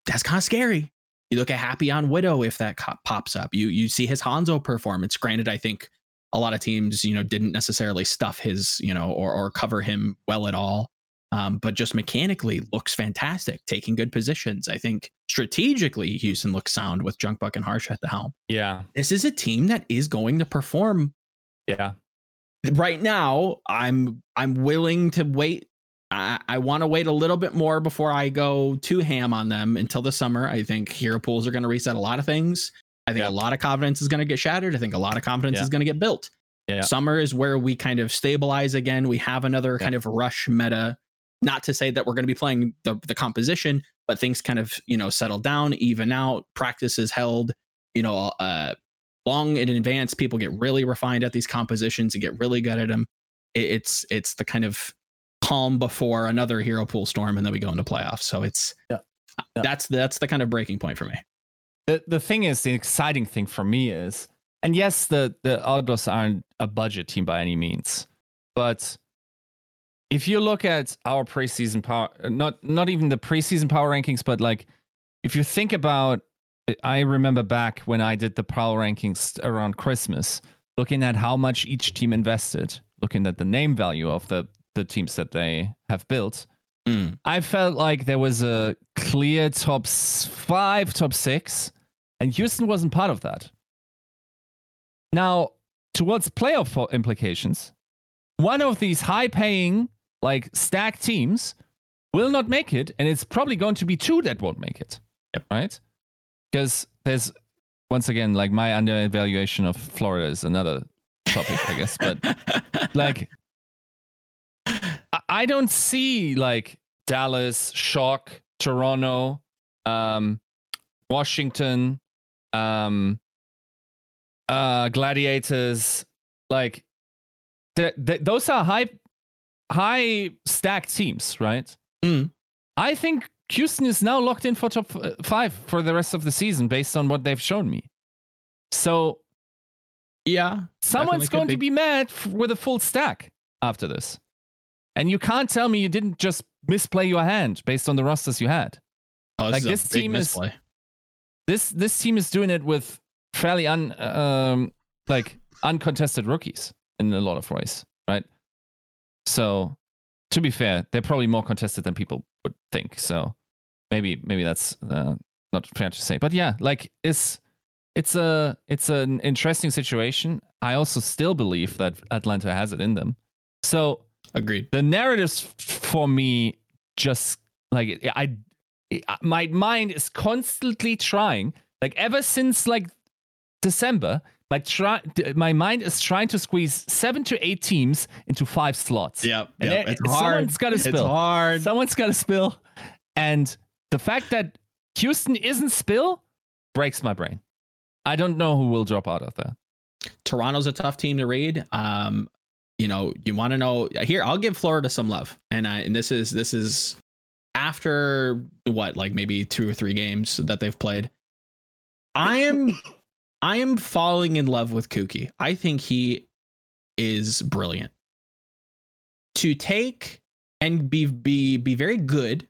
that's kind of scary. You look at Happy on Widow if that co- pops up. You you see his Hanzo performance. Granted, I think a lot of teams you know didn't necessarily stuff his you know or or cover him well at all. Um, but just mechanically looks fantastic, taking good positions. I think strategically Houston looks sound with Junkbuck and Harsh at the helm. Yeah, This is a team that is going to perform yeah, right now i'm i'm willing to wait i, I want to wait a little bit more before i go too ham on them until the summer i think hero pools are going to reset a lot of things i think Yeah. a lot of confidence is going to get shattered i think a lot of confidence Yeah. is going to get built Yeah. summer is where we kind of stabilize again we have another kind of rush meta not to say that we're going to be playing the, the composition but things kind of you know settle down, even out. Practices held, you know, uh, long in advance. People get really refined at these compositions and get really good at them. It, it's it's the kind of calm before another hero pool storm, and then we go into playoffs. So it's Yeah. Yeah. that's that's the kind of breaking point for me. the the thing is the exciting thing for me is and yes the the outlaws aren't a budget team by any means but if you look at our preseason power not not even the preseason power rankings but like if you think about i remember back when i did the power rankings around christmas looking at how much each team invested looking at the name value of the the teams that they have built Mm. I felt like there was a clear top five, top six, and Houston wasn't part of that. Now, towards playoff implications, one of these high paying, like stacked teams will not make it, and it's probably going to be two that won't make it. Yep. Right? Because there's, once again, like my underevaluation of Florida is another topic, I guess, but like I- don't see like Dallas, Shock, Toronto, um, Washington, um, uh, Gladiators. Like, th- th- those are high, high stacked teams, right? Mm. I think Houston is now locked in for top f- five for the rest of the season based on what they've shown me. So Yeah, someone's going to be. be mad f- with a full stack after this. And you can't tell me you didn't just misplay your hand based on the rosters you had. Oh, like is a this team is this this team is doing it with fairly un um like uncontested rookies in a lot of ways, right? So to be fair, they're probably more contested than people would think. So maybe maybe that's uh, not fair to say. But yeah, like it's it's a it's an interesting situation. I also still believe that Atlanta has it in them. So Agreed. the narratives for me just like I, I my mind is constantly trying like ever since like December like try my mind is trying to squeeze seven to eight teams into five slots. Yep, And yep, it's hard. Someone's got to spill. It's spill. hard. Someone's got to spill. And the fact that Houston isn't spill breaks my brain. I don't know who will drop out of there. Toronto's a tough team to read. Um, you know, you want to know here. I'll give Florida some love, and I and this is this is after what like maybe two or three games that they've played. I am I am falling in love with Kuki. I think he is brilliant. To take and be be be very good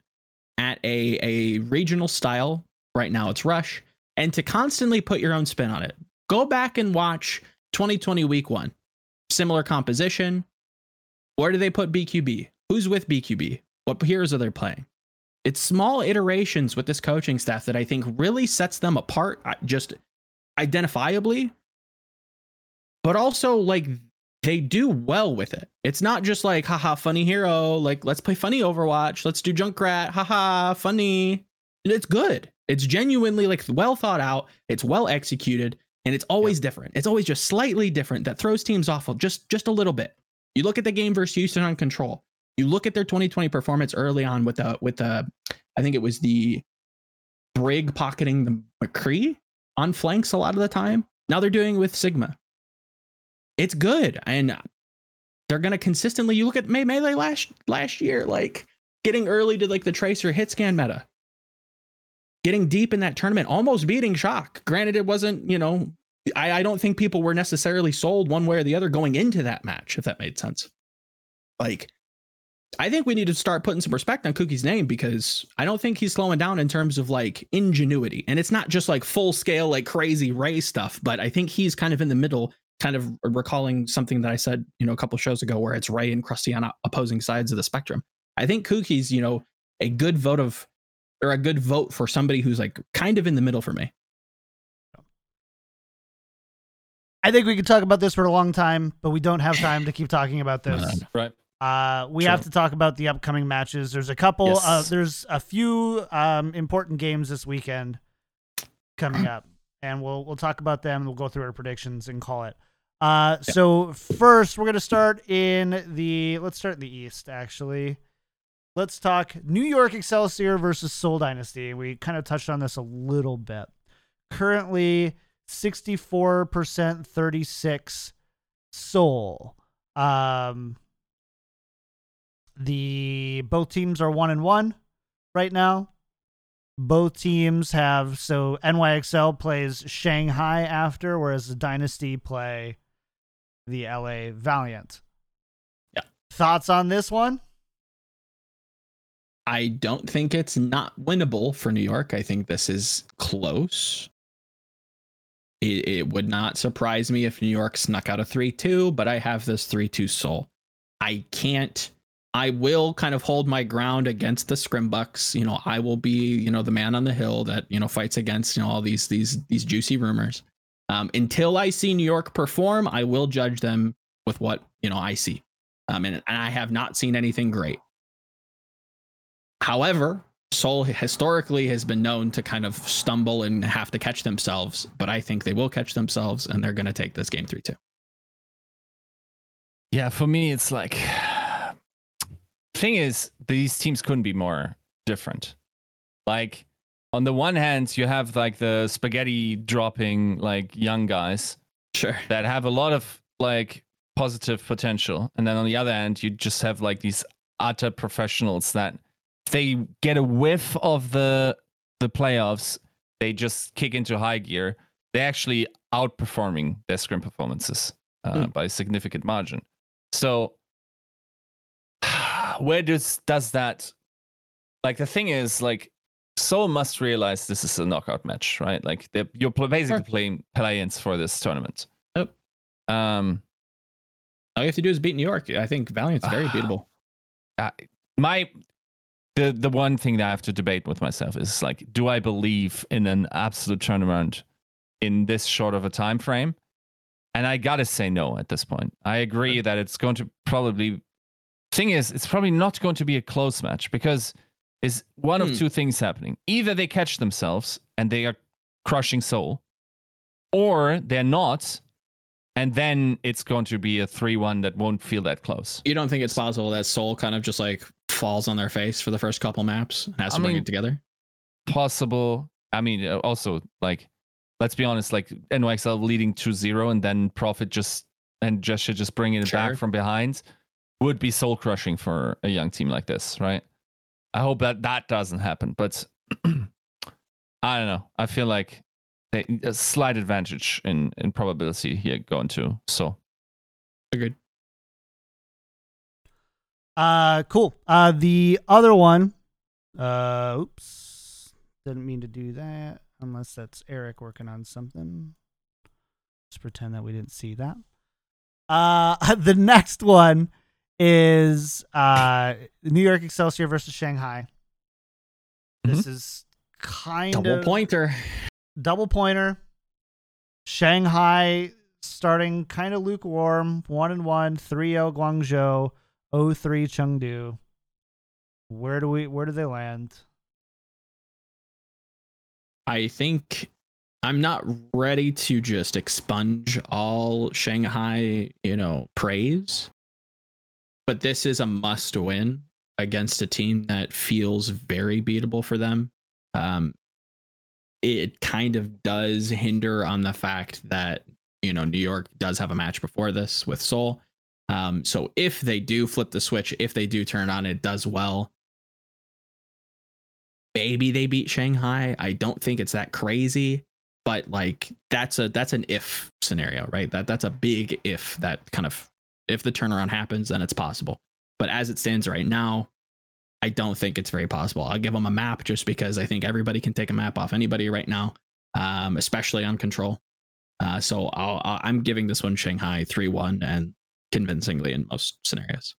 at a a regional style. Right now it's Rush, and to constantly put your own spin on it. Go back and watch 2020 week one. Similar composition. Where do they put BQB? Who's with BQB? What heroes are they playing? It's small iterations with this coaching staff that I think really sets them apart, uh, just identifiably, but also like they do well with it. It's not just like, haha, funny hero. Like, let's play funny Overwatch. Let's do Junkrat. Haha, funny. It's good. It's genuinely like well thought out. It's well executed, and it's always different. It's always just slightly different that throws teams off of just just a little bit. You look at the game versus Houston on control. You look at their 2020 performance early on with the with the, I think it was the Brig pocketing the McCree on flanks a lot of the time. Now they're doing it with Sigma. It's good, and they're gonna consistently. You look at May Melee last last year, like getting early to like the tracer hit scan meta getting deep in that tournament, almost beating Shock. Granted, it wasn't, you know, I, I don't think people were necessarily sold one way or the other going into that match, if that made sense. Like, I think we need to start putting some respect on Cookie's name because I don't think he's slowing down in terms of like ingenuity. And it's not just like full scale, like crazy Ray stuff, but I think he's kind of in the middle, kind of recalling something that I said, you know, a couple shows ago where it's Ray and Crusty on opposing sides of the spectrum. I think Cookie's, you know, a good vote of or a good vote for somebody who's like kind of in the middle for me. I think we could talk about this for a long time, but we don't have time to keep talking about this. Right. Uh, we Sure. have to talk about the upcoming matches. There's a couple. Yes. Uh, there's a few um, important games this weekend coming up, and we'll we'll talk about them. We'll go through our predictions and call it. Uh, so first, we're gonna start in the. Let's start in the East, actually. Let's talk New York Excelsior versus Seoul Dynasty. We kind of touched on this a little bit. Currently, 64% 36 Seoul. Um the both teams are 1 and 1 right now. Both teams have so NYXL plays Shanghai after whereas the Dynasty play the LA Valiant. Yeah. Thoughts on this one? I don't think it's not winnable for New York. I think this is close. It, it would not surprise me if New York snuck out a 3 2, but I have this 3 2 Seoul. I can't. I will kind of hold my ground against the Scrimbucks. You know, I will be, you know, the man on the hill that, you know, fights against, you know, all these these these juicy rumors. Um, until I see New York perform, I will judge them with what, you know, I see. Um, and, and I have not seen anything great. However, Seoul historically has been known to kind of stumble and have to catch themselves, but I think they will catch themselves and they're going to take this game 3 2. Yeah, for me, it's like thing is these teams couldn't be more different. Like on the one hand, you have like the spaghetti dropping like young guys, sure, that have a lot of like positive potential, and then on the other hand, you just have like these utter professionals that they get a whiff of the the playoffs, they just kick into high gear. They actually outperforming their scrim performances uh, Mm. by a significant margin. So where does does that like the thing is like Seoul must realize this is a knockout match, right? Like you're basically playing play-ins for this tournament. Yep. Um, all you have to do is beat New York. I think Valiant's very beatable. uh, my the the one thing that I have to debate with myself is like, do I believe in an absolute turnaround in this short of a time frame? And I gotta say no at this point. I agree that it's going to probably. Thing is, it's probably not going to be a close match because is one Hmm. of two things happening. Either they catch themselves and they are crushing Seoul, or they're not, and then it's going to be a three-one that won't feel that close. You don't think it's possible that Seoul kind of just like falls on their face for the first couple maps and has to I bring mean, it together? possible. I mean, uh, also like, let's be honest, like NYXL leading 2-0 and then Profit just and just should just bringing it Sure. back from behind would be soul crushing for a young team like this, right? I hope that that doesn't happen, but I don't know. I feel like they, a slight advantage in in probability here going to so. Agreed. Uh, cool. Uh, the other one. Uh, oops, didn't mean to do that. Unless that's Eric working on something. Just pretend that we didn't see that. Uh, the next one is uh New York Excelsior versus Shanghai. This is kind Double of double pointer. double pointer. Shanghai starting kind of lukewarm, one and one, 3-0 Guangzhou, 0-3 Chengdu. Where do we where do they land? I think I'm not ready to just expunge all Shanghai, you know, praise. But this is a must win against a team that feels very beatable for them. Um, it kind of does hinder on the fact that, you know, New York does have a match before this with Seoul. Um, so if they do flip the switch, if they do turn on, it does well. Maybe they beat Shanghai. I don't think it's that crazy, but like that's a that's an if scenario, right? That that's a big if that kind of if the turnaround happens, then it's possible. But as it stands right now, I don't think it's very possible. I'll give them a map just because I think everybody can take a map off anybody right now, um, especially on control. Uh, so I'll, I'm giving this one Shanghai three one and convincingly in most scenarios.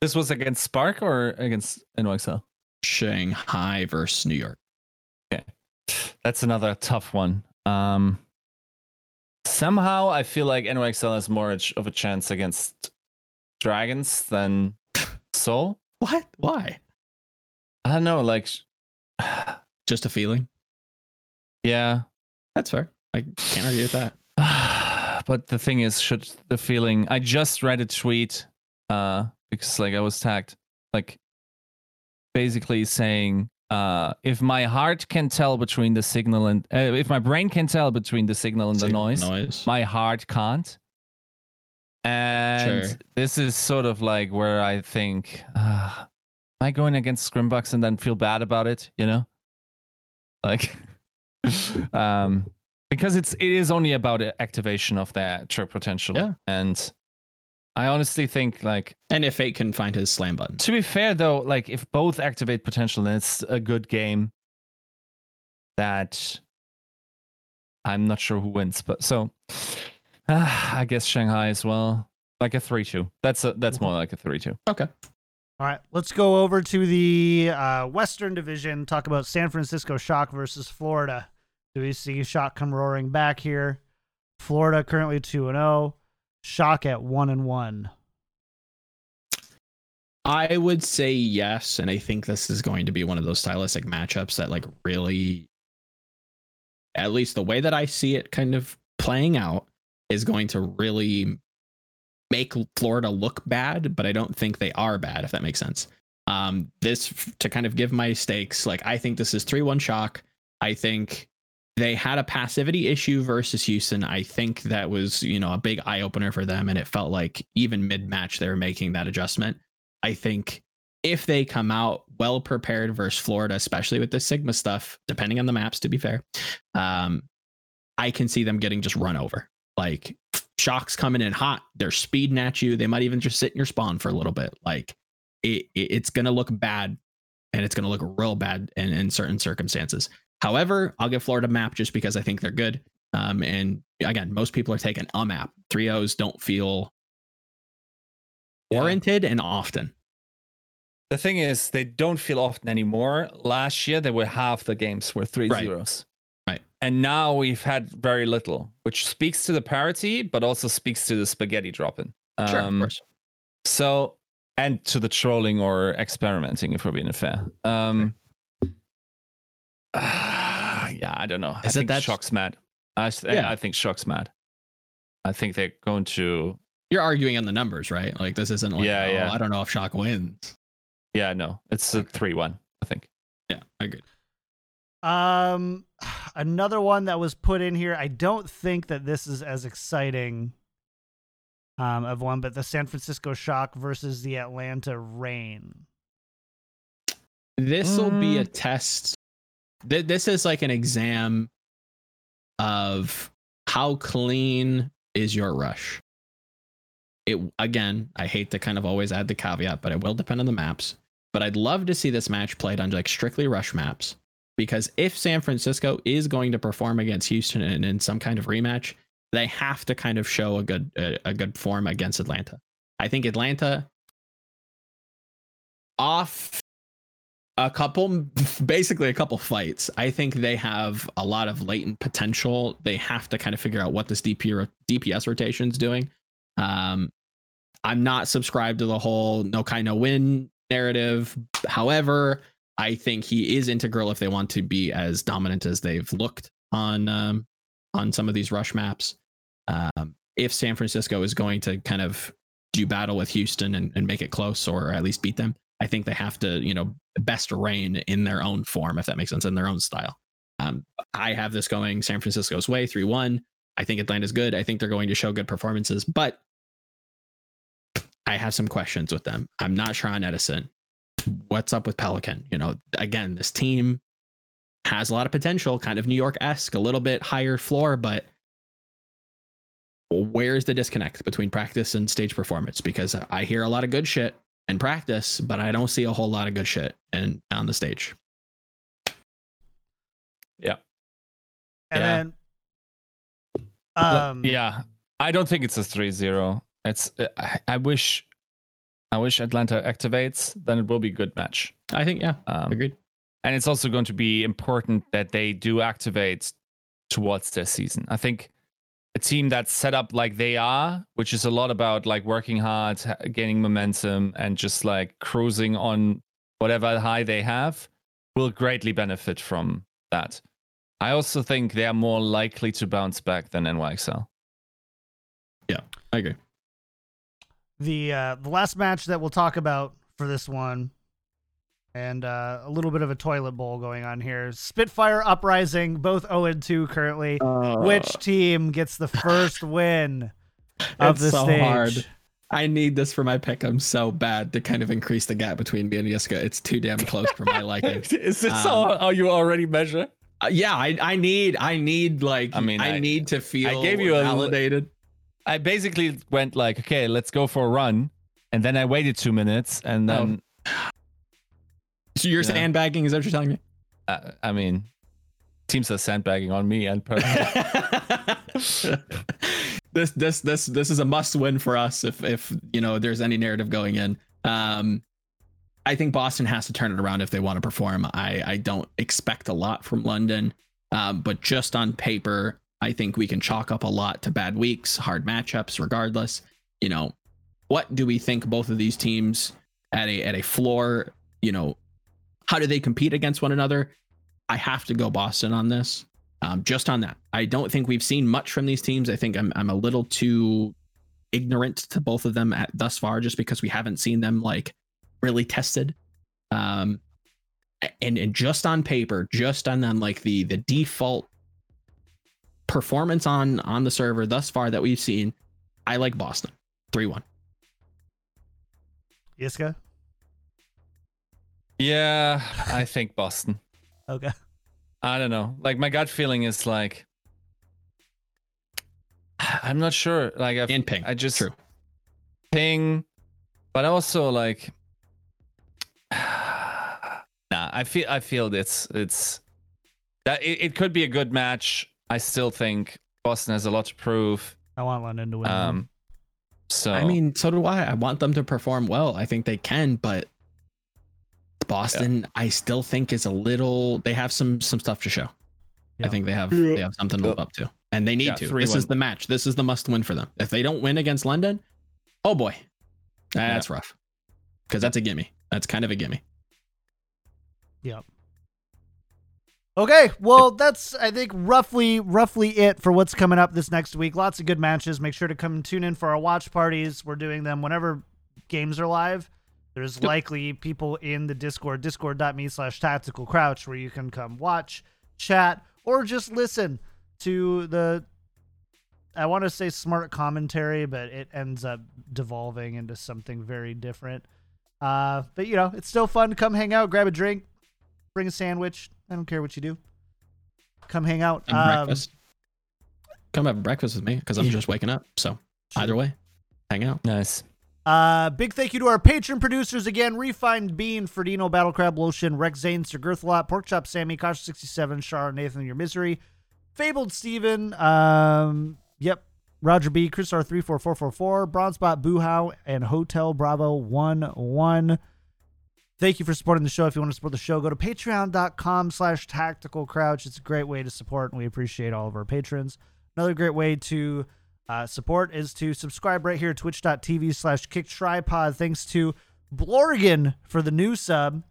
This was against Spark or against NYXL? Shanghai versus New York. Okay. That's another tough one. Um, somehow I feel like NYXL has more of a chance against Dragons than Seoul. What? Why? I don't know. Like, Just a feeling. yeah. That's fair. I can't argue with that. But the thing is, should the feeling? I just read a tweet uh, because like I was tagged like basically saying uh, if my heart can tell between the signal and uh, if my brain can tell between the signal and the noise, noise. my heart can't. And Sure. this is sort of like where I think, uh, am I going against Scrimbucks and then feel bad about it? You know, like, um, because it's it is only about activation of their true potential. Yeah. And I honestly think like And if Fate can find his slam button. to be fair though, like if both activate potential, then it's a good game. That I'm not sure who wins, but so uh, I guess Shanghai as well, like a three-two. That's a that's more like a three-two. Okay. All right, let's go over to the uh, Western Division. Talk about San Francisco Shock versus Florida. Do we see Shock come roaring back here? Florida currently two and zero. Shock at one and one. I would say yes, and I think this is going to be one of those stylistic matchups that like really at least the way that I see it kind of playing out is going to really make Florida look bad, but I don't think they are bad if that makes sense. Um this to kind of give my stakes, like I think this is 3-1 shock. I think they had a passivity issue versus Houston. I think that was, you know, a big eye opener for them and it felt like even mid-match they were making that adjustment. I think if they come out well prepared versus Florida, especially with the Sigma stuff, depending on the maps, to be fair, um, I can see them getting just run over. Like shocks coming in hot, they're speeding at you. They might even just sit in your spawn for a little bit. Like it, it- it's gonna look bad, and it's gonna look real bad in, in certain circumstances. However, I'll give Florida map just because I think they're good. Um, and again, most people are taking a map. Three O's don't feel warranted and often. The thing is, they don't feel often anymore. Last year, they were half the games were three Right. zeros. Right. And now we've had very little, which speaks to the parity, but also speaks to the spaghetti dropping. Sure, Um, of course. So, and to the trolling or experimenting, if we're being fair. Um, yeah, I don't know. Is it think that- Shock's mad. I, Yeah. I think Shock's mad. I think they're going to. You're arguing on the numbers, right? Like this isn't like, Yeah, oh, yeah. I don't know if Shock wins. Yeah, no, it's a three-one. I think. Yeah, I agree. Um, another one that was put in here. I don't think that this is as exciting um, of one, but the San Francisco Shock versus the Atlanta Reign. This will be Mm. a test. Th- This is like an exam of how clean is your rush. It again, I hate to kind of always add the caveat, but it will depend on the maps. But I'd love to see this match played on like strictly rush maps because if San Francisco is going to perform against Houston in, in some kind of rematch, they have to kind of show a good a, a good form against Atlanta. I think Atlanta off a couple basically a couple fights. I think they have a lot of latent potential. They have to kind of figure out what this DP, dps rotation is doing. Um i'm not subscribed to the whole no kind no win narrative. However i think he is integral if they want to be as dominant as they've looked on um on some of these rush maps. Um if san francisco is going to kind of do battle with houston and, and make it close or at least beat them I think they have to, you know, best reign in their own form, if that makes sense, in their own style. Um, I have this going San Francisco's way, 3 1. I think Atlanta's good. I think they're going to show good performances, but I have some questions with them. I'm not sure on Edison. What's up with Pelican? You know, again, this team has a lot of potential, kind of New York esque, a little bit higher floor, but where's the disconnect between practice and stage performance? Because I hear a lot of good shit in practice, but I don't see a whole lot of good shit and on the stage. Yeah. And Yeah. then, But, um, yeah, I don't think it's a 3-0. It's uh, I, I wish I wish Atlanta activates, then it will be a good match. I think, yeah, Um, agreed. and it's also going to be important that they do activate towards their season. I think a team that's set up like they are, which is a lot about like working hard, gaining momentum, and just like cruising on whatever high they have, will greatly benefit from that. I also think they are more likely to bounce back than NYXL. Yeah, I agree. the uh, the last match that we'll talk about for this one. And uh, a little bit of a toilet bowl going on here. Spitfire Uprising, both 0 and 2 currently. Which team gets the first win of It's the so stage? hard. I need this for my pick. I'm so bad to kind of increase the gap between me and Yiska. It's too damn close for my liking. Is this Um, how, how you already measure? Uh, yeah, I, I need I need like I mean, I, I- need to feel gave you a validated. I basically went like, okay, let's go for a run, and then I waited two minutes, and then so you're yeah. sandbagging? Is that what you're telling me? uh, I mean, teams are sandbagging on me and personally. this this this this is a must win for us if if you know there's any narrative going in. Um I think Boston has to turn it around if they want to perform. I I don't expect a lot from London. Um, but just on paper, I think we can chalk up a lot to bad weeks, hard matchups, regardless. You know, what do we think both of these teams at a at a floor, you know, how do they compete against one another? I have to go Boston on this. Um, just on that, I don't think we've seen much from these teams. I think I'm I'm a little too ignorant to both of them at thus far, just because we haven't seen them like really tested. Um, and and just on paper, just on on like the the default performance on on the server thus far that we've seen, I like Boston three one. Yiska? Yeah, I think Boston. Okay. I don't know. Like my gut feeling is like, I'm not sure. Like I've, And ping. I just True. ping, but also like, nah. I feel I feel it's it's that it, it could be a good match. I still think Boston has a lot to prove. I want London to win. Um, so I mean, so do I. I want them to perform well. I think they can, but Boston, I still think is a little. They have some some stuff to show. Yeah. I think they have they have something to live up to, and they need Yeah, to. 3-1. This is the match. This is the must win for them. If they don't win against London, oh boy, that's rough. Because that's a gimme. That's kind of a gimme. Yep. Okay, well that's I think roughly roughly it for what's coming up this next week. Lots of good matches. Make sure to come tune in for our watch parties. We're doing them whenever games are live. There's likely people in the Discord, discord.me slash tactical crouch, where you can come watch, chat, or just listen to the I want to say smart commentary, but it ends up devolving into something very different. Uh, but you know, it's still fun to come hang out, grab a drink, bring a sandwich. I don't care what you do. Come hang out. And Um, breakfast. Come have breakfast with me because I'm just waking up. So either way, hang out. nice. Uh, big thank you to our patron producers again: Refined Bean, Ferdino, Battle Crab Lotion, Rex Zane, Sir Girthlot, Pork Chop Sammy, Kosh sixty seven, Shar, Nathan, Your Misery, Fabled Steven, um, yep, Roger B, Chris R three four four four four, Bronzebot Boohow, and Hotel Bravo one one. Thank you for supporting the show. If you want to support the show, go to patreon.com slash tactical crouch. It's a great way to support, and we appreciate all of our patrons. Another great way to uh, support is to subscribe right here twitch.tv slash kick tripod. Thanks to Blorgan for the new sub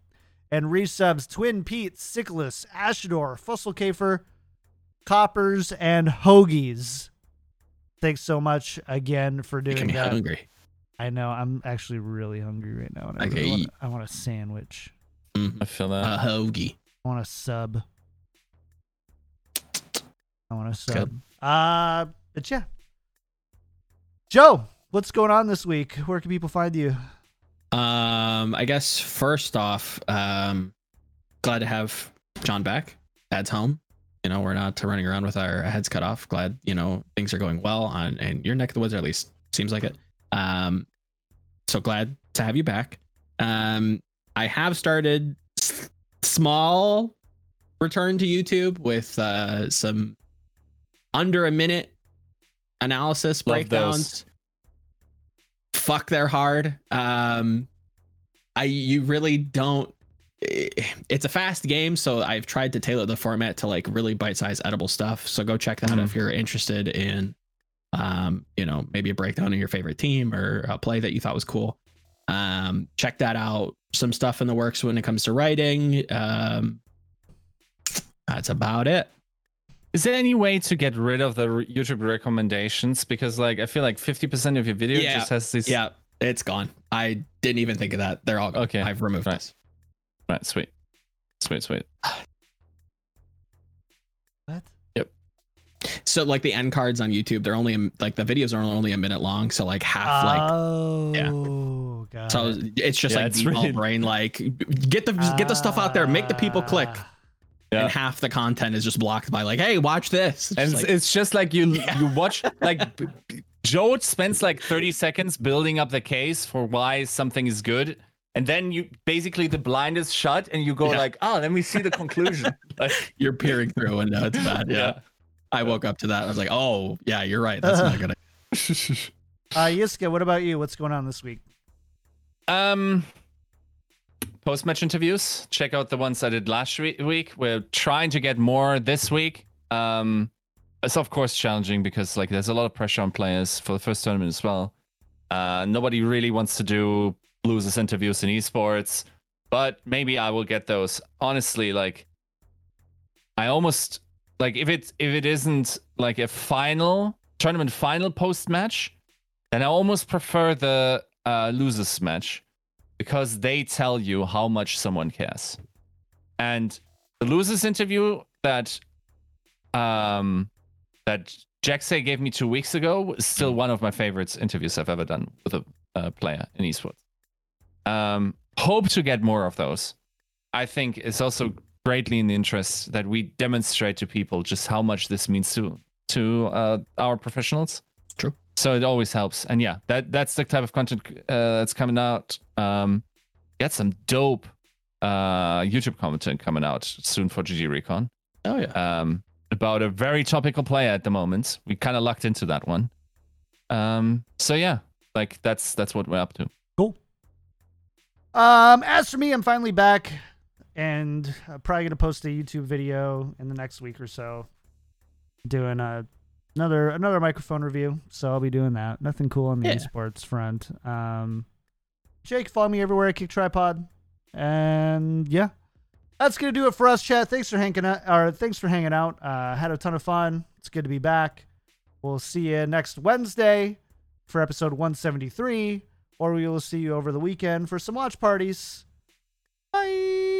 and resubs Twin Pete, Sickles, Ashador, Fusselkafer, Coppers, and Hoagies. Thanks so much again for doing Making me that. hungry. I know. I'm actually really hungry right now. And I, Okay, really want. I want a sandwich. Mhm. I feel that. A hoagie. I want a sub. I want a sub. Good. Uh, but yeah. Joe, what's going on this week? Where can people find you? Um, I guess first off, um, glad to have John back. Dad's home. You know, we're not running around with our heads cut off. Glad you know things are going well on and your neck of the woods, or at least seems like it. Um, so glad to have you back. Um, I have started s- small return to YouTube with uh some under a minute analysis Love those. breakdowns. Fuck, they're hard. Um, I you really don't. eh, It's a fast game, so I've tried to tailor the format to like really bite-sized edible stuff. So go check that out if you're interested in, um, you know, maybe a breakdown of your favorite team or a play that you thought was cool. Um, check that out. Some stuff in the works when it comes to writing. Um, that's about it. Is there any way to get rid of the YouTube recommendations? Because like I feel like 50% of your video Yeah, just has this Yeah, It's gone. I didn't even think of that. They're all gone. Okay, I've removed right. this. Right, sweet. Sweet, sweet. What? Yep. So like the end cards on YouTube, they're only a- like the videos are only a minute long. So like half like oh, yeah. God. so it's just Yeah, like it's default really- brain like get the get the stuff out there, make the people click. Ah. Ah. Yeah. And half the content is just blocked by like, hey, watch this. It's and just it's, like- it's just like you you watch like b- b- Joe spends like 30 seconds building up the case for why something is good and then you basically the blind is shut and you go Yeah. like oh let me see the conclusion like, you're peering through and uh, it's bad. Yeah. I woke up to that. I was like, oh yeah, you're right. That's not good. Uh, Yiska, what about you? What's going on this week? Um, post match interviews. Check out the ones I did last week. We're trying to get more this week. Um, it's of course challenging because like there's a lot of pressure on players for the first tournament as well. Uh, nobody really wants to do losers interviews in esports, but maybe I will get those. Honestly, like I almost like if it if it isn't like a final tournament final post match, then I almost prefer the uh, losers match because they tell you how much someone cares. And the losers interview that um that Jaxay gave me two weeks ago is still one of my favorites interviews I've ever done with a uh, player in esports. Um, hope to get more of those. I think it's also greatly in the interest that we demonstrate to people just how much this means to to uh, our professionals. So it always helps, and yeah, that that's the type of content uh, that's coming out. Um, get some dope uh, YouTube content coming out soon for GG Recon. Oh yeah. Um, about a very topical player at the moment. We kind of lucked into that one. Um, so yeah, like that's that's what we're up to. Cool. Um, as for me, I'm finally back, and I'm probably gonna post a YouTube video in the next week or so, doing a another another microphone review. So I'll be doing that. Nothing cool on the Yeah. esports front. Um, Jake, follow me everywhere. Kick tripod, and yeah, that's gonna do it for us, chat. Thanks for hanging out. Or thanks for hanging out. Uh, had a ton of fun. It's good to be back. We'll see you next Wednesday for episode 173, or we will see you over the weekend for some watch parties. Bye.